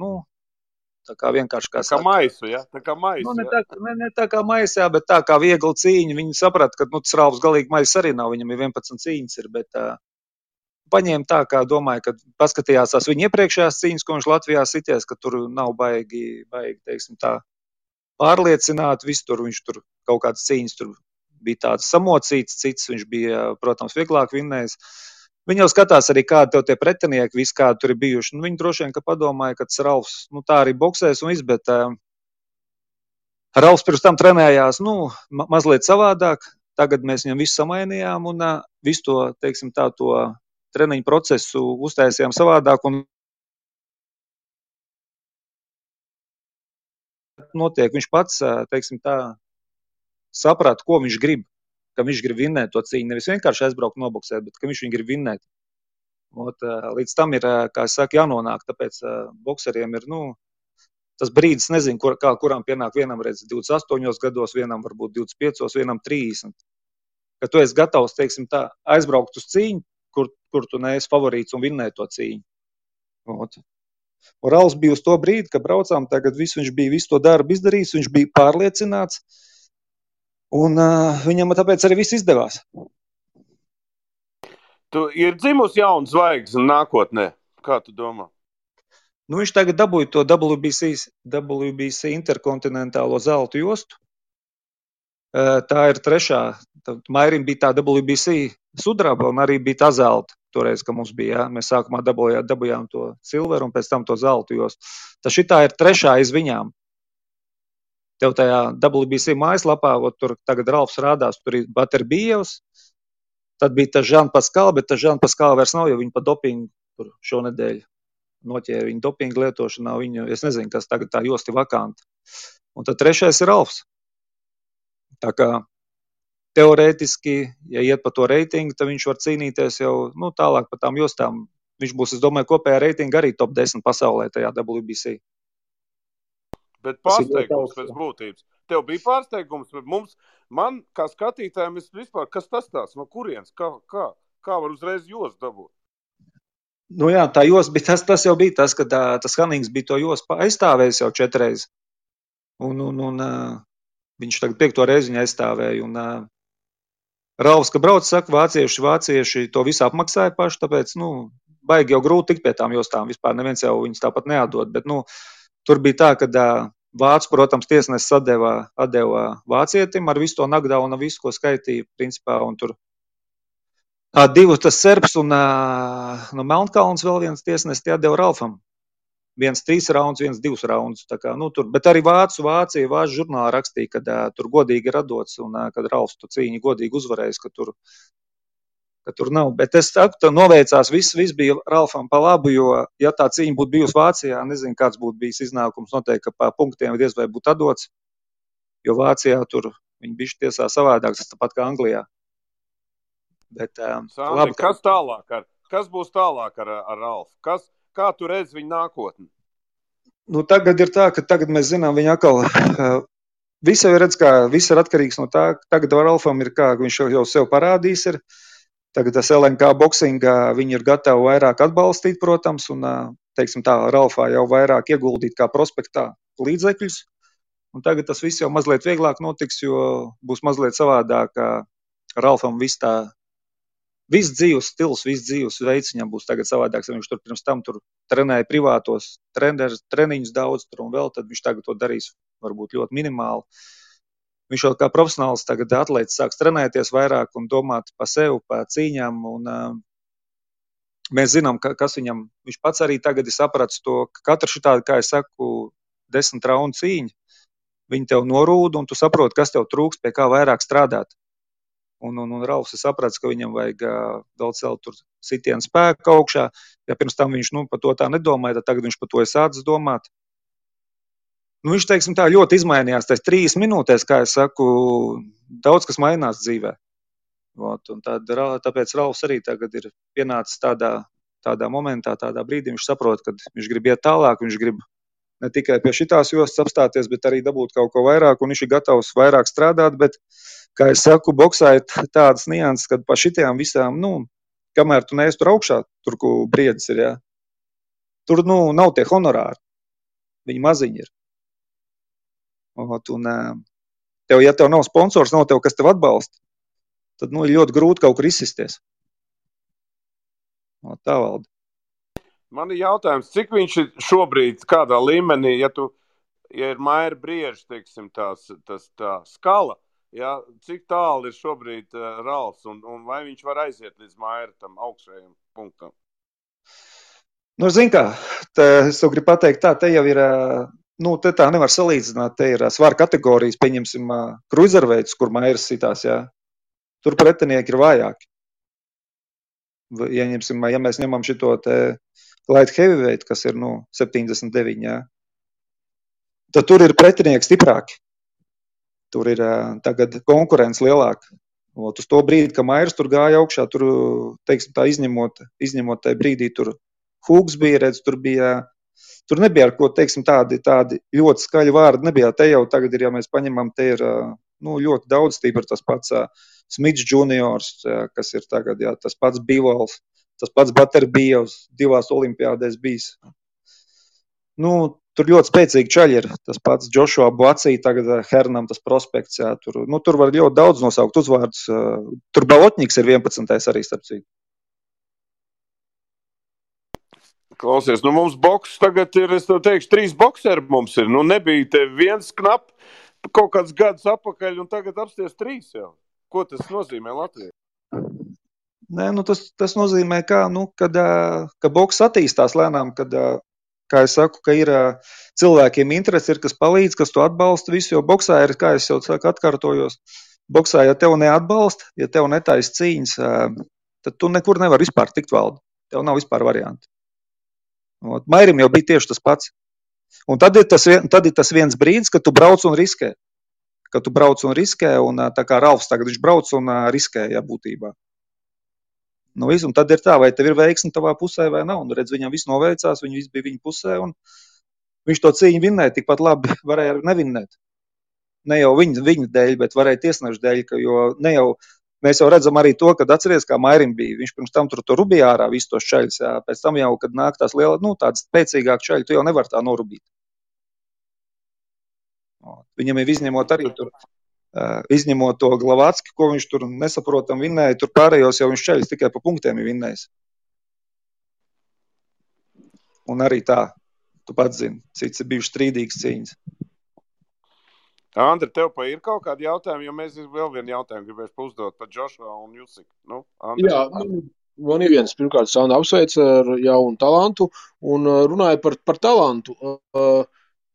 nu, tā kā vienkārši kā kā maisu, ja? Tā kā maisu. Nu, ne, tā, ne, ne tā kā maisā, bet tā kā viegla cīņa. Viņi saprata, ka nu, tas rāvs galīgi maisa arī nav. Viņam ir 11 cīņas, ir, bet uh, paņēma tā, kā domāja, ka paskatījās tās viņa iepriekšējās cīņas, ko viņš Latvijā sities, ka tur nav baigi, baigi teiksim, tā pārliecināt. Viss tur viņš tur kaut kādas cīņas tur bija tādas samocītas, cits viņš bija, protams, vieglāk vinnējis. Viņi jau skatās arī, kādi tev tie pretinieki, visi kādi tur ir bijuši. Nu, viņi droši vien, padomāja, ka tas Ralfs, nu, tā arī boxēs un viss, bet uh, Ralfs pirms tam trenējās, nu, ma mazliet savādāk. Tagad mēs viņam visu samainījām un uh, visu to, teiksim, tā, to treniņu procesu uztaisījām savādāk. Un notiek, viņš pats, teiksim, tā, saprata, ko viņš grib. Ka viņš grib vinnēt to cīņu. Nevis vienkārši aizbraukt, noboxēt, bet ka viņš viņu grib vinnēt. Ot, līdz tam ir, saku, jānonāk. Tāpēc ā, bokseriem ir, nu, tas brīdis, nezinu, kur, kā kuram pienāk vienam redz 28 gados, vienam varbūt 25, vienam 30. Ka tu esi gatavs, teiksim tā, aizbraukt uz cīņu, kur, kur tu neesi favorīts un vinnēt to cīņu. Ot. Rauls bija uz to brīdi, kad braucām, tagad visu, viņš bija visu to darbu izdarījis, viņš bija pārliecināts, un uh, viņam tāpēc arī viss izdevās. Tu ir dzimusi jauna zvaigzne nākotnē. Kā tu domā? Nu, viņš tagad dabūja to WBC, WBC interkontinentālo zelta jostu. Tā ir trešā. Mairim bija tā WBC sudraba un arī bija tā zelta. Toreiz, kad mums bija, jā, mēs sākumā dabūjām, dabūjām to silveru un pēc tam to zeltu jostu. Tas šī ir trešā aiz viņām. Tev tajā WBC mājaslapā, tur tagad Ralfs rādās, tur ir Baterbijevs, tad bija tas Žans Paskals, bet tas Žans Paskals vairs nav, jo viņi pa dopingu tur šonadēļ noķēra viņu dopingu lietošanā. Viņu, es nezinu, kas tagad tā josti vakanta. Un tad trešais ir Alfs. Tā kā teorētiski, ja iet pa to reitingu, tad viņš var cīnīties jau nu, tālāk par tām jostām. Viņš būs, es domāju, kopējā reitinga arī top 10 pasaulē tajā WBC. Bet pārsteigums pēc būtības. Tev bija pārsteigums, bet mums, man kā skatītājiem, es vispār, kas tas tāds, no kurienes, kā, kā, kā var uzreiz jūs dabūt? Nu jā, tā jos bija tas, tas jau bija tas, ka tā, tas Hanings bija to jos aizstāvējis jau četreiz. Un, un, un uh, viņš tagad piekto reizi viņu aizstāvēja. Un, uh, Rauvs, ka brauc, saka, vācieši, vācieši to visu apmaksāja paši, tāpēc, nu, baigi jau grūti tikt pie tām jostām. Vispār neviens jau viņus tāpat neatdod. Bet, nu, tur bija tā, ka Vācu, protams, tiesnesis atdeva, atdeva vācietim ar visu to nagdaunu, visu, ko skaitīja, principā, un tur Divu tas serbs un no Melnkalns vēl viens tiesnesis tie deva Ralfam. Viens trīs raundus, viens divus raundus. Nu, tur, bet arī Vācu, Vācija, Vācu žurnālā rakstīja, ka uh, tur godīgi radots un uh, kad Ralfs to cīņu godīgi uzvarējis, ka tur, ka tur nav. Bet es saku, ka noveicās, viss, viss bija Ralfam pa labu, jo, ja tā cīņa būtu bijusi Vācijā, nezinu, kāds būtu bijis iznākums. Noteikti, ka pa punktiem diez vai būtu atdots, jo Vācijā tur viņi bišķi tiesā savādāk, tas tāpat kā Anglijā. Bet, um, Sandi, labi, kas tālāk? Ar, kas būs tālāk ar, ar Ralfu? Kas, kā tu redzi viņa nākotni? Nu, tagad ir tā, ka tagad mēs zinām, viņa atkal. Visi jau redz, ka viss ir atkarīgs no tā, ka tagad Ralfam ir kā viņš jau sev parādījis. Ir. Tagad tas LNK boxingā viņi ir gatavi vairāk atbalstīt, protams, un, teiksim tā, Ralfā jau vairāk ieguldīt kā prospektā līdzekļus. Un tagad tas viss jau mazliet vieglāk notiks, jo būs mazliet savādāk. Ralfam viss tā Viss dzīves stils, viss dzīves veids viņam būs tagad savādāks. Viņš tur pirms tam tur trenēja privātos treneru, treniņus daudz, tur un vēl, tad viņš tagad to darīs varbūt ļoti minimāli. Viņš jau kā profesionāls tagad atlētājs sāks trenēties vairāk un domāt par sevi, par cīņām. Un, uh, mēs zinām, ka, kas viņam, viņš pats arī tagad ir sapratis to, ka katra šī tāda, kā es saku, desmit raundu cīņa, viņi tev norūda un tu saproti, kas tev trūks, pie kā vairāk strādāt. Un, un, un Rauls saprata, ka viņam vajag daudz celt sitienu spēku augšā. Ja pirms tam viņš nu, par to tā nedomāja, tad tagad viņš par to ir sācis domāt. Nu, viņš teiksim, tā, ļoti izmainījās. Tas trīs minūtēs, kā jau saku, daudz kas mainās dzīvē. Ot, tad, tāpēc Rauls arī tagad ir pienācis tādā, tādā momentā, tādā brīdī, viņš saprot, ka viņš grib iet tālāk, viņš grib ne tikai pie šīs jostas apstāties, bet arī dabūt kaut ko vairāk, un viņš ir gatavs vairāk strādāt. Bet, uh, kā es saku, boxā ir tādas nianses, ka pa šitām visām, nu, kamēr tu neesi tur augšā, tur, kur briedis ir, jā, tur, nu, nav tie honorāri. Viņi maziņi ir. Ot, un, tev, ja tev nav sponsors, nav tev, kas tev atbalsta, tad, nu, ir ļoti grūti kaut kur izsisties. Ot, tā valda. Man ir jautājums, cik viņš ir šobrīd, kādā līmenī, ja tu, ja ir maira briežs, teiksim, tās, tas, tā skala, Ja, cik tālu ir šobrīd uh, Rāls un, un vai viņš var aiziet līdz māja tam augšējiem punktam? Nu, zin kā, te, es tev gribu pateikt, tā te jau ir, nu, te tā nevar salīdzināt, te ir svara kategorijas, pieņemsim, cruiserveids, kur mairas sitās, jā. Tur pretinieki ir vājāki. Ieņemsim, ja mēs ņemam te light heavyweight, kas ir, nu, 79, jā, tad tur ir pretinieki stiprāki. Tur ir tagad konkurence lielāka. Ot, uz to brīdi, kad Mairs tur gāja augšā, tur, teiksim, tā izņemot, izņemot tajā brīdī, tur Hūks bija, redz, tur bija Tur nebija ar ko, teiksim, tādi, tādi ļoti skaļi vārdi. Nebija te jau tagad, ir, ja mēs paņemam, te ir nu, ļoti daudz tīpaši tas pats Smits juniors, kas ir tagad, jā, tas pats Bivals, tas pats Butterbievs, divās olimpiādēs bijis. Nu, tur ļoti spēcīgi čaļi ir. Tas pats Joshua Bacī, tagad Hernam tas prospekts, jā, tur, nu, tur var ļoti daudz nosaukt uzvārdus. Tur Balotņiks ir 11. arī starp citu. Klausies, nu mums boks tagad ir, es teikšu, trīs boxeri mums ir. Nu nebija te viens knap kaut kāds gads apakaļ un tagad apsties trīs jau. Ko tas nozīmē Latvijai? Nē, nu tas, tas nozīmē, ka, nu, kad, ka boks attīstās lēnām, kad, kā es saku, ka ir cilvēkiem interesi, ir kas palīdz, kas to atbalsta. Visu, jo boxā ir, kā jau saku, atkārtojos, boxā, ja tev neatbalsta, ja tev netaisa cīņas, tad tu nekur nevari vispār tikt valdu. Tev nav vispār variantu. Mairim jau bija tieši tas pats. Un tad ir tas, tad ir tas viens brīdis, kad tu brauc un riskē. Kad tu brauc un riskē, un tā kā Ralfs tagad viņš brauc un riskē, jā, būtībā. Nu, visu, tad ir tā, vai tev ir veiksme tavā pusē vai nav. Un, redz, viņam viss noveicās, viņi visi bija viņa pusē, viņš to cīņu vinnēja tikpat labi, varēja arī nevinnēt. Ne jau viņa, viņa dēļ, bet varēja tiesnešu dēļ, ka, jo ne jau Mēs jau redzam arī to, ka atcerieties, kā Mairim bija. Viņš pirms tam tur, tur rubīja ārā visus tos. Jā. Pēc tam jau, kad nāk tās lielas, nu, tādas spēcīgākas čaļi, tu jau nevari tā norubīt. Viņam ir izņemot arī tur, izņemot to Glavācki, ko viņš tur nesaprotam vinnēja. Tur pārējos jau viņš čaļus tikai pa punktiem ir vinnējis. Un arī tā, tu pats zini, cits ir bijušas strīdīgas cīņas. Andri, tev ir kaut kādi jautājumi, jo mēs vēl vienu jautājumu gribēsim uzdot par Joshua un Jusiku. Nu, Andri. Jā, nu, man ir viens, pirmkārt, Sāna apsveic ar jaunu talantu un uh, runāja par, par talantu. Uh,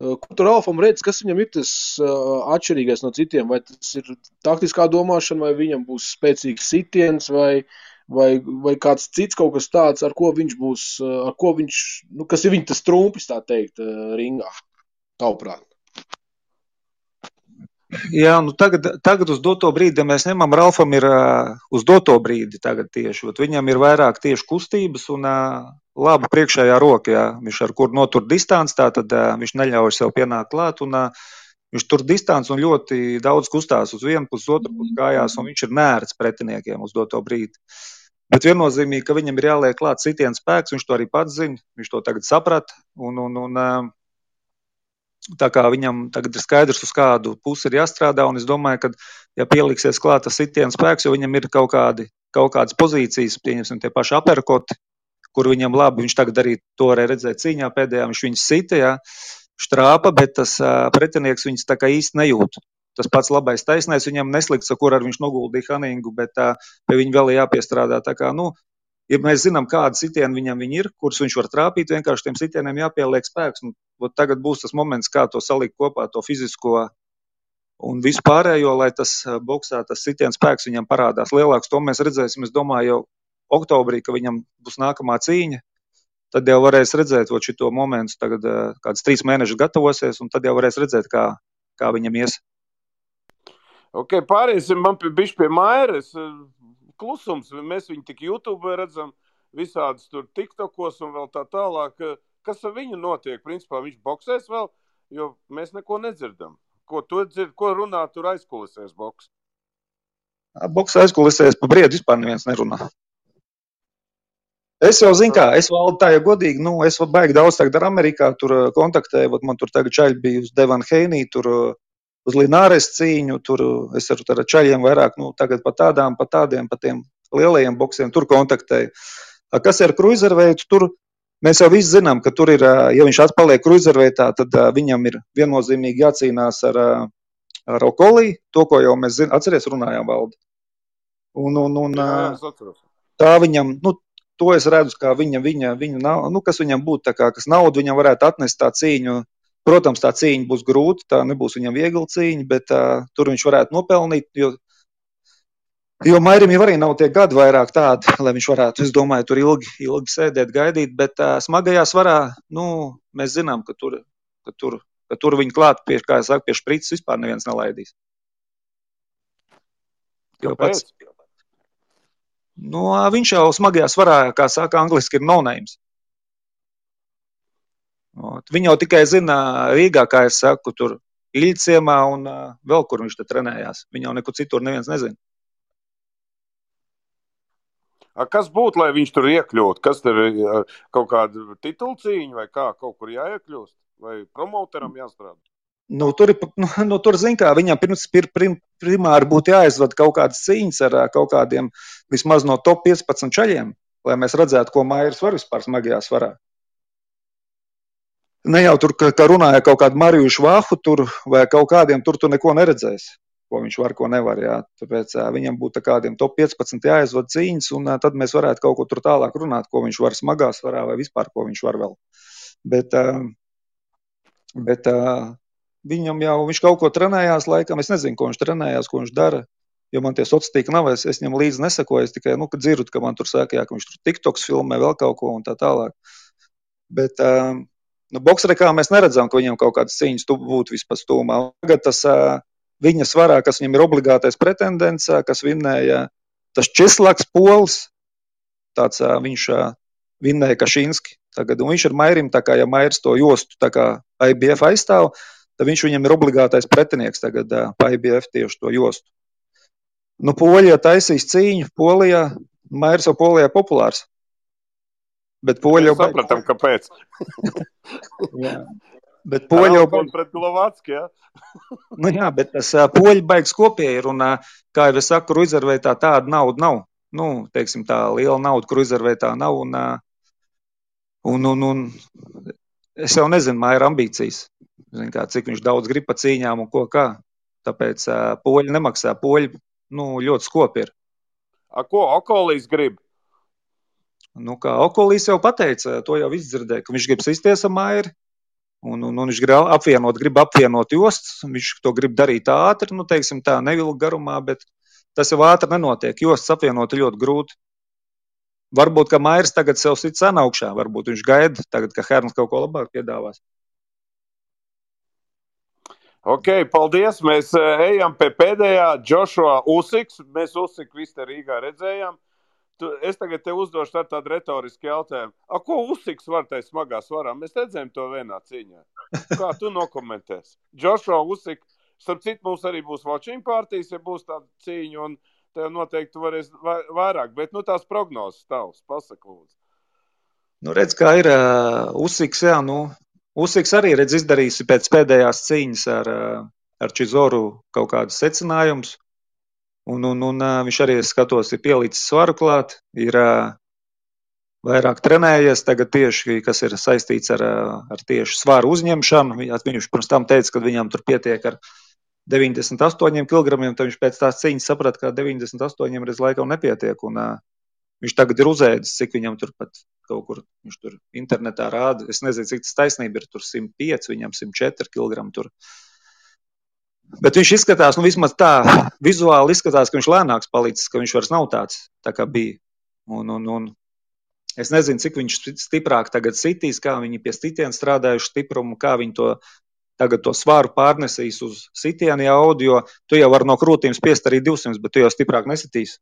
ko tur Alfam redz, kas viņam ir tas atšķirīgais no citiem? Vai tas ir taktiskā domāšana, vai viņam būs spēcīgs sitiens, vai, vai, vai kāds cits kaut kas tāds, ar ko viņš būs, ar ko viņš, nu, kas ir viņa tas trumpis, tā teikt, ringā, tavuprāt? Jā, nu tagad, tagad uz doto brīdi, ja mēs ņemam, Ralfam ir uh, uz doto brīdi tagad tieši. Viņam ir vairāk tieši kustības un uh, laba priekšējā roka, jā, viņš ar kur notur distanci, tā tad uh, viņš neļauj sev pienākt klāt un viņš tur distanci un ļoti daudz kustās uz vienu pusi, otru pusi kājās un viņš ir nērts pretiniekiem uz doto brīdi. Bet viennozīmīgi, ka viņam ir jāliek klāt sitiens spēks, viņš to arī pats zina, viņš to tagad saprata un, un, un Tā kā viņam tagad ir skaidrs, uz kādu pusi ir jāstrādā, un es domāju, ka, ja pieliksies klāt tas sitiens spēks, jo viņam ir kaut, kādi, kaut kādas pozīcijas, pieņemsim, tie paši aperkoti, kur viņam labi, viņš tagad arī to varēja redzēt cīņā pēdējā, viņš viņus sita, jā, štrāpa, bet tas pretinieks viņus tā kā īsti nejūt. Tas pats labais taisnais viņam neslikts, kur ar viņš noguldīja Haningu, bet pie viņa vēl ir jāpiestrādā. Tā kā, nu, ja mēs zinām, kāda sitiena viņam ir, kurus viņš var trāpīt, vienkārši tiem sitieniem jāpieliek spēks. Un, tagad būs tas moments, kā to salikt kopā, to fizisko un vispārējo, lai tas boxā, tas sitiens spēks viņam parādās lielāks. To mēs redzēsim, es domāju, jau oktobrī, ka viņam būs nākamā cīņa. Tad jau varēs redzēt šo momentu, tagad eh, kāds trīs mēnešus gatavosies, un tad jau varēs redzēt, kā, kā viņam ies. Ok, pāriesim man pie, pie Mairas klusums. Mēs viņu tik YouTube redzam, visādas tur TikTokos un vēl tā tālāk. Kas ar viņu notiek? Principā viņš boxēs vēl, jo mēs neko nedzirdam. Ko tu dzirdi, ko runā tur aizkulisēs boks? Boks aizkulisēs pa briedu vispār neviens nerunā. Es jau zinu, kā es valdu tā, ja godīgi, nu, es baigi daudz tagad ar Amerikā tur kontaktēju, man tur tagad čaļi bija uz Devana Heinī, tur uz Lināres cīņu. Tur es ar, ar čaļiem vairāk, nu, tagad pa tādām, pa tādiem, pa tiem lielajiem boxiem tur kontaktēju. Kas ir kruizerveids? Tur mēs jau visi zinām, ka tur ir, ja viņš atpaliek kruizerveitā, tad viņam ir viennozīmīgi jācīnās ar, ar Okolī, to, ko jau mēs zinām, atceries, runājām valdi. Un, un, un, Jā, tā viņam, nu, to es redzu, kā viņa, viņa, viņa nav, nu, kas viņam būtu, kā, kas naudu viņam varētu atnest tā cīņu Protams, tā cīņa būs grūta, tā nebūs viņam viegla cīņa, bet uh, tur viņš varētu nopelnīt. Jo, jo Mairim jau arī nav tie gadi vairāk tādi, lai viņš varētu, es domāju, tur ilgi, ilgi sēdēt, gaidīt. Bet uh, smagajā svarā nu, mēs zinām, ka tur, ka tur, ka tur viņi klāt pie, kā jau saka, pie sprites vispār neviens nelaidīs. Jo pats, nu, viņš jau smagajā svarā, kā saka, angliski ir no-names. Ot. Viņi jau tikai zina Rīgā, kā es saku, tur Ilciemā un vēl kur viņš trenējās. Viņi jau nekur citur neviens nezina. A, kas būtu, lai viņš tur iekļūtu? Kas tur ir kaut kāda titula cīņa vai kā? Kaut kur jāiekļūst? Vai promotoram jāstrādā? Nu, tur, nu, nu, tur zin, kā, viņam pirms pir, prim, primāri būtu jāizvada kaut kādas cīņas ar kaut kādiem vismaz no top 15 čaļiem, lai mēs redzētu, ko Mairis var vispār smagajā svarā. Ne jau tur, ka, ka runāja kaut kādu Mariju Švāhu tur vai kaut kādiem, tur tu neko neredzēsi, ko viņš var, ko nevar. Jā. Tāpēc ā, viņam būtu kādiem top 15 jāizvada cīņas, un tad mēs varētu kaut ko tur tālāk runāt, ko viņš var smagā svarā vai vispār, ko viņš var vēl. Bet, bet ā, viņam jau, viņš kaut ko trenējās, laikam, es nezinu, ko viņš trenējās, ko viņš dara. Jo man tie sociālie tīkli nav, es, es viņam līdzi nesakoju. Es tikai nu, dzirdu, ka man tur saka, jā, ka viņš tur TikToks filmē vēl kaut ko un tā tālāk. Bet uh, nu, boxerē mēs neredzam, ka viņam kaut kādas cīņas tu būtu vispār stūmā. Tagad tas uh, viņa svarā, kas viņam ir obligātais pretendents, uh, kas vinnēja tas Česlaks Pols, tāds uh, viņš uh, vinnēja Kašinski. Tagad, un viņš ir Mairim, tā kā ja Mairis to jostu IBF aizstāv, tad viņš viņam ir obligātais pretinieks tagad uh, IBF tieši to jostu. Nu, Polijā taisīs cīņu. Polijā, Mairs jau Polijā populārs. Bet Poļi jau sapratām, kāpēc. Bet poļi jau Alkon pret Glovacki, jā? Nu, jā, bet tas ā, poļi baigs kopīgi ir. Un, ā, kā jau es saku, kruzerveitā tāda nauda nav. Nu, teiksim, tā liela nauda kruzerveitā nav. Un, ā, un, un, un es jau nezinu, māja ir ambīcijas. Kā, cik viņš daudz grib pa cīņām un ko kā. Tāpēc ā, poļi nemaksā. Poļi nu, ļoti skopi ir. A, ko Okolīs grib? Nu, kā Okolīs jau pateica, to jau izdzirdēja, ka viņš grib sisties ar Mairi. Un, un, un viņš grib apvienot, grib apvienot jostas. Viņš to grib darīt ātri, nu, teiksim, tā nevilku garumā, bet tas jau ātri nenotiek. Jostas apvienot ļoti grūti. Varbūt, ka Mairis tagad sev sit cenu augšā, varbūt viņš gaida, tagad, ka Herns kaut ko labāk piedāvās. Ok, paldies. Mēs eh, ejam pie pēdējā Joshua Usiks. Mēs Usiku visi te Rīgā redzējām. Tu, es tagad te uzdošu tā- tādu retorisku jautājumu. A, ko Usiks var tajā smagā svarā? Mēs redzējām to vienā cīņā. Kā tu nokomentēsi? Joshua Usiks, starp citu, mums arī būs watching partijas, ja būs tāda cīņa, un tev noteikti varēs vai- vairāk. Bet, nu, tās prognozes tavs, pasaka lūdzu. Nu, redz, kā ir uh, Usiks, jā, nu, Usiks arī redz izdarījis pēc pēdējās cīņas ar, ā, ar Čizoru kaut kādus secinājumus. Un, un, un ā, viņš arī, skatos, ir pielicis svaru klāt, ir ā, vairāk trenējies tagad tieši, kas ir saistīts ar, ar tieši svaru uzņemšanu. Viņš pirms tam teica, ka viņam tur pietiek ar 98 kg, tad viņš pēc tās cīņas saprata, ka 98 reiz laikam nepietiek. Un, viņš tagad ir uzēdis, cik viņam tur pat kaut kur viņš tur internetā rāda. Es nezinu, cik tas taisnība ir. Tur 105, viņam 104 kg. Tur. Bet viņš izskatās, nu, vismaz tā, vizuāli izskatās, ka viņš lēnāks palicis, ka viņš vairs nav tāds, tā kā bija. Un, un, un es nezinu, cik viņš stiprāk tagad sitīs, kā viņi pie sitiena strādājuši stiprumu, kā viņi to tagad to svāru pārnesīs uz sitienu jaudu, jo tu jau vari no krūtīm spiest arī 200, bet tu jau stiprāk nesitīs.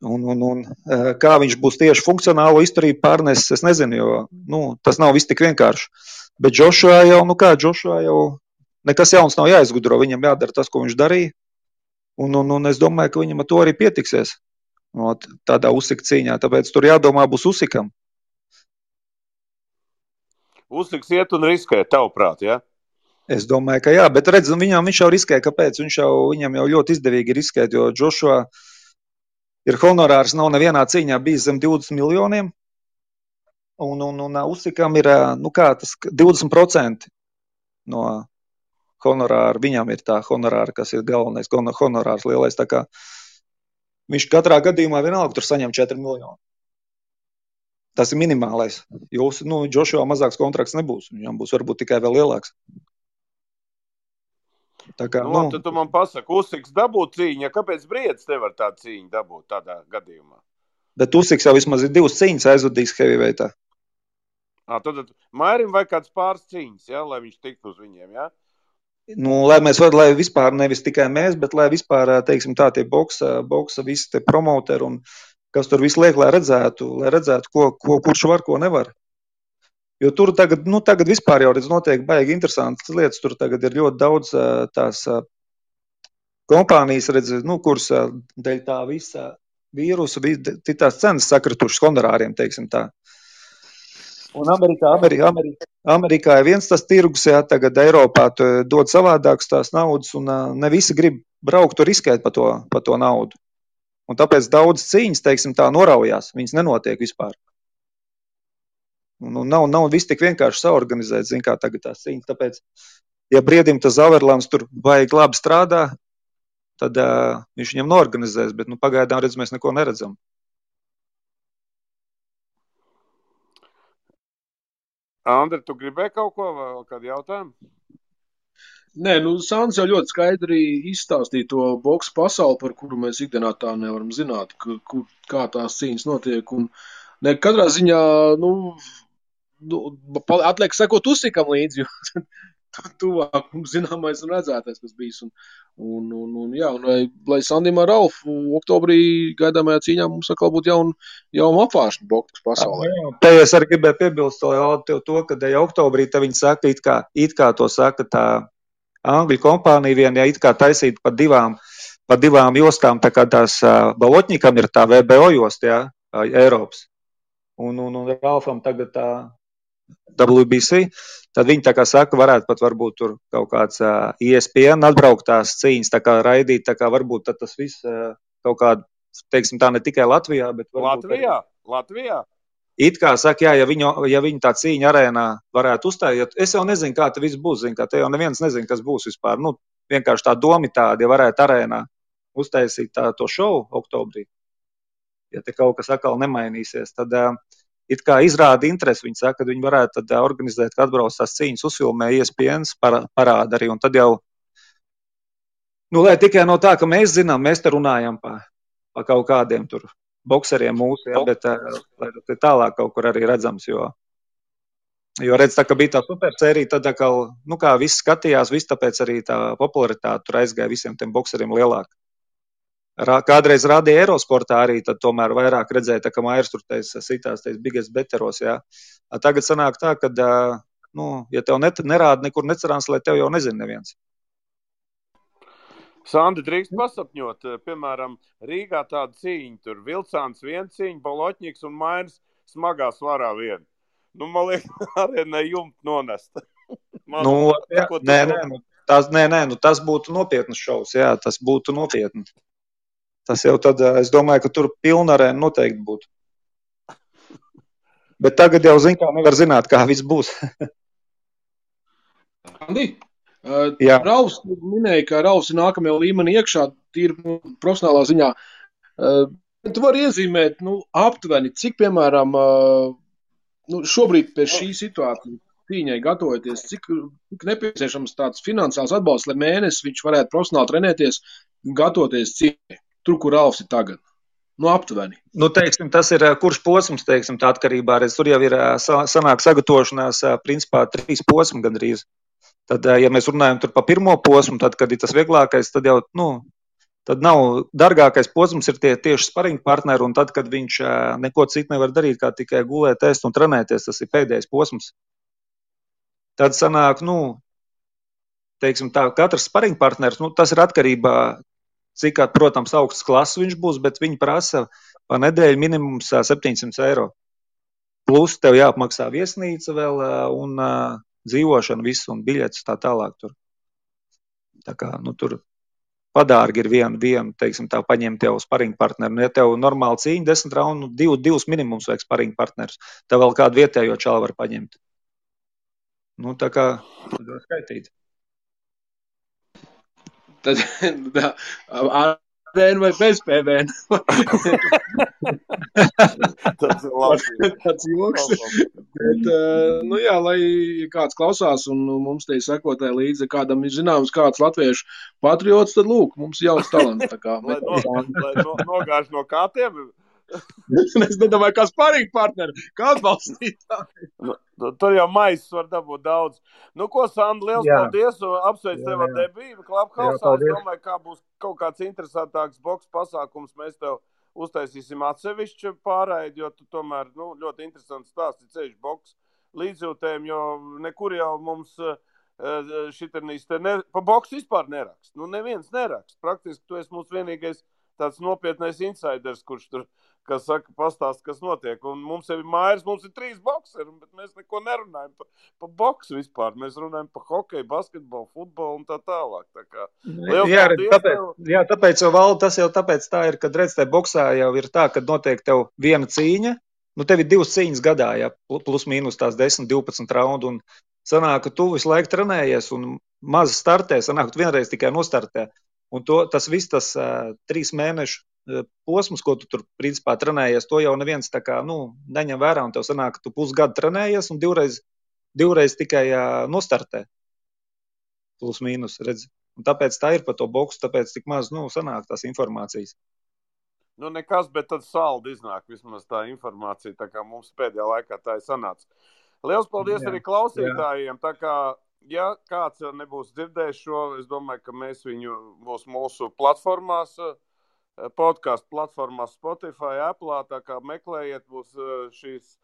Un, un, un, eh, kā viņš būs tieši funkcionālo izturību pārnesis, es nezinu, jo nu, tas nav viss tik vienkārši. Bet Džošā jau, nu kā Džošā jau nekas jauns nav jāizgudro. Viņam jādara tas, ko viņš darīja. Un, un, un es domāju, ka viņam ar to arī pietiksies. Ot, tādā uzsika cīņā. Tāpēc tur jādomā būs uzsikam. Usiks iet un riskē, tavuprāt, ja? Es domāju, ka jā, bet redz, nu, viņam viņš jau riskē. Kāpēc? Viņš jau, viņam jau ļoti izdevīgi riskēt, jo Džošā ir honorārs, nav nevienā cīņā bijis zem 20 miljoniem. Un, un, un Usikam ir ā, nu kā, tas 20% no honorāra. Viņam ir tā honorāra, kas ir galvenais hono- honorārs lielais. kā Viņš katrā gadījumā vienalga tur saņem 4 miljonus. Tas ir minimālais. Jūs, nu, Džošā mazāks kontrakts nebūs. Viņam būs varbūt tikai vēl lielāks. Tā kā, Nu, labi, tad tu man pasaki, Usiks dabūt cīņu. Kāpēc Briedis nevar tādu cīņu dabūt tādā gadījumā? Bet Usiks jau vismaz ir divas cīņas aizvadījis heavyweighta. À, tad, tad Mairim vajag kāds pāris cīņas, ja, lai viņš tiktu uz viņiem. Ja? Nu, lai mēs varam, lai vispār nevis tikai mēs, bet lai vispār, teiksim, tā tie boksa, boksa visi promoteri un kas tur visu liek, lai redzētu, lai redzētu, ko, ko kurš var, ko nevar. Jo tur tagad, nu, tagad vispār jau redz, notiek baigi interesantas lietas. Tur tagad ir ļoti daudz tās kompānijas, redz, nu, kuras dēļ tā visa vīrusa, tās cenas sakritušas honorāriem, teiksim tā. Un Amerikā, Amerikā, Amerikā, Amerikā ir viens tas tirgus, jā, tagad Eiropā dod savādākas tās naudas, un ne visi grib braukt tur riskēt par to, pa to naudu. Un tāpēc daudz cīņas, teiksim, tā noraujās. Viņas nenotiek vispār. Un nav, nav viss tik vienkārši saorganizēts, zin, kā tagad tās cīņas. Tāpēc, ja briedim tas Zaverlāns tur vajag labi strādā, tad uh, viņš viņam norganizēs, bet nu, pagaidām redz, mēs neko neredzam. Andri, tu gribēji kaut ko vēl, kādu jautājumu? Nē, nu, Sāns jau ļoti skaidri izstāstīja to boxe pasauli, par kuru mēs ikdienā tā nevaram zināt, ka, kur, kā tās cīņas notiek. Un, ne, katrā ziņā, nu, nu, atliek sekot uzsikam līdzi, jo tuvāk mums zināmais un redzētais, kas bijis. Un, un, un, un, jā, un lai, lai Sandim ar Ralfu oktobrī gaidāmajā cīņā mums atkal būtu jauna jaun apvāršana boks pasaulē. Jā, te es arī gribēju piebilst to, to ka ja oktobrī te viņi saka, it kā, it kā to saka tā Angļu kompānija vien, ja it kā taisīta pa divām, pa divām jostām, tā kā tās uh, Balotņikam ir tā VBO josta, jā, Eiropas. Un, un, un Ralfam tagad tā WBC, tad viņi tā kā saka, varētu pat varbūt tur kaut kāds uh, ESPN atbrauktās cīņas, tā kā raidīt, tā kā varbūt tas viss uh, kaut kādā, teiksim tā, ne tikai Latvijā, bet Latvijā, arī... Latvijā. It kā saka, jā, ja viņu, ja viņu tā cīņa arēnā varētu uzstājot, es jau nezinu, kā tas viss būs. Zin, kā, te jau neviens nezina, kas būs vispār. Nu, vienkārši tā doma tāda, ja varētu arēnā uztaisīt tā, to šovu oktobrī, ja te kaut kas atkal nemainīsies, tad uh, it kā izrāda interesi. Viņi saka, ka viņi varētu tad, uh, organizēt, kad atbrauc tās cīņas, uzfilmē iespējas, parāda arī. Un tad jau, nu, lai tikai no tā, ka mēs zinām, mēs te runājam par pa kaut kādiem tur bokseriem mūsu, ja, bet uh, lai tas tālāk kaut kur arī redzams. Jo, jo redz, tā, bija tā supersērija, tad atkal, nu, kā viss skatījās, viss tāpēc arī tā popularitāte tur aizgāja visiem tiem bokseriem lielāk. Kādreiz rādīja Eirosportā arī, tad tomēr vairāk redzēja, tā, ka Mairs tur taisa sitās, tais biggest beteros, jā. Tagad sanāk tā, ka, nu, ja tev net, nerāda nekur necerās, lai tev jau nezina neviens. Sandi drīkst pasapņot, piemēram, Rīgā tāda cīņa, tur Vilcāns viena cīņa, Baloķņiks un Mairs smagā svarā viena. Nu, man liekas, arī ne jumta nonest. Man, nu, jā, nē, nē, nu, tas, nē, nē, nu, tas būtu nopietnas šovs, jā, tas būtu nopietni. Tas jau tad, es domāju, ka tur pilnarē noteikti būtu. Bet tagad jau zina, kā nevar zināt, kā viss būs. Andi, uh, Raus minēja, ka Raus ir nākamajā līmenī iekšā, tīri profesionālā ziņā. Uh, tu vari iezīmēt, nu, aptuveni, cik, piemēram, uh, nu, šobrīd pie šī situācija cīņai gatavoties, cik, cik nepieciešams tāds finansiāls atbalsts, lai mēnesi viņš varētu profesionāli trenēties, gatavoties cīņai, tur, kur Ralfs ir tagad. Nu, aptuveni. Nu, teiksim, tas ir kurš posms, teiksim, tā atkarībā. Redz, tur jau ir sanāk sagatavošanās, principā, trīs posmi gandrīz. Tad, ja mēs runājam par pirmo posmu, tad, kad ir tas vieglākais, tad jau nu, tad nav dārgākais posms, ir tie tieši spariņu partneri. Un tad, kad viņš neko citu nevar darīt, kā tikai gulēt, ēst un trenēties, tas ir pēdējais posms. Tad sanāk, nu, teiksim, tā, katrs spariņu partneris, nu, tas ir atkarībā cik, protams, augsts klases viņš būs, bet viņi prasa pa nedēļu minimums 700 eiro. Plus tev jāapmaksā viesnīca vēl un dzīvošana, viss un biļetes tā tālāk. Tur. Tā kā, nu, tur padārgi ir viena, viena teiksim, tā paņemt jau spariņu partneri. Nu, ja tev normāli cīņa, desmit raundu, div, divus minimums vajag spariņu partnerus, tev vēl kādu vietējo čalu var paņemt. Nu, tā kā var skaitīt. Tad, tā, PVN vai bez PVN. Tas ir labi. Tāds joks. Bet, nu jā, lai kāds klausās un mums te sekotāji līdzi, kādam ir zināms kāds latviešu patriots, tad lūk, mums jauns talants. Tā kā, lai no, lai no, nogāž no kātiem. es nedomāju, kas parīgi partneri, kā atbalstītāji. Nu, tur jau maizes var dabūt daudz. Nu, ko, Sandra, liels jā. paldies un apsveic tev ar debību. Klaphausā, es domāju, kā būs kaut kāds interesantāks boks pasākums. Mēs tev uztaisīsim atsevišķu pārēdi, jo tu tomēr, nu, ļoti interesants stāsts ir ceļš boks. līdzjūtējiem, jo nekur jau mums šitanīs te ne, pa boksu vispār nerakst. Nu, neviens nerakst. Praktiski tu esi mūsu vienīgais tāds nopietnais insiders, kurš tur kas saka, pastāst, kas notiek. Un mums ir mājas, mums ir trīs boxeri, bet mēs neko nerunājam par pa boksu vispār. Mēs runājam par hokeju, basketbolu, futbolu un tā tālāk. Tā kā, jā, redz, tāpēc, tev... jā, tāpēc jau valda, tas jau tāpēc tā ir, kad redz, tajā boxā jau ir tā, ka notiek tev viena cīņa. Nu, tev ir divas cīņas gadā, jā, plus mīnus tās 10, 12 raundu. Un sanāk, ka tu visu laiku trenējies un maz startē, sanāk, tu vienreiz tikai nostartē. Un to, tas viss, tas uh, trīs mēnešu posms, ko tu tur principā trenējies, to jau neviens kā nu, neņem vērā. Un tev sanāk, ka tu pusgadu trenējies un divreiz, divreiz tikai uh, nostartē. Plus mīnus, redz. Un tāpēc tā ir par to boksu, tāpēc tik maz nu, sanāk tās informācijas. Nu, nekas, bet tad saldi iznāk vismaz tā informācija, tā kā mums pēdējā laikā tā ir sanāca. Liels paldies jā, arī klausītājiem. Jā. Tā kā, ja kāds nebūs dzirdējis šo, es domāju, ka mēs viņu būs mūsu platformās uh, podkāstu platformās, Spotify, Apple. Tā kā meklējiet, būs šīs,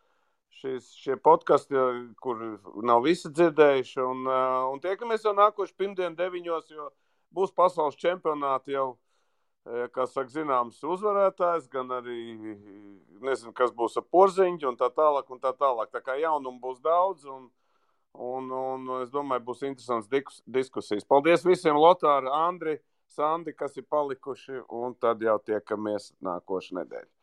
šīs, šie podkāsti, kur nav visi dzirdējuši. Un, un tiekamies jau nākošais pirmdien, deviņos, jo būs pasaules čempionāti jau. Kā saka, zināms, uzvarētājs, gan arī nezinu, kas būs ar porziņu un tā tālāk. Un tā, tālāk. tā kā jaunumu būs daudz, un, un, un es domāju, būs interesants diskusijas. Paldies visiem, Lotāri, Andri! Sandi, kas ir palikuši, un tad jau tiekamies nākošais nedēļa.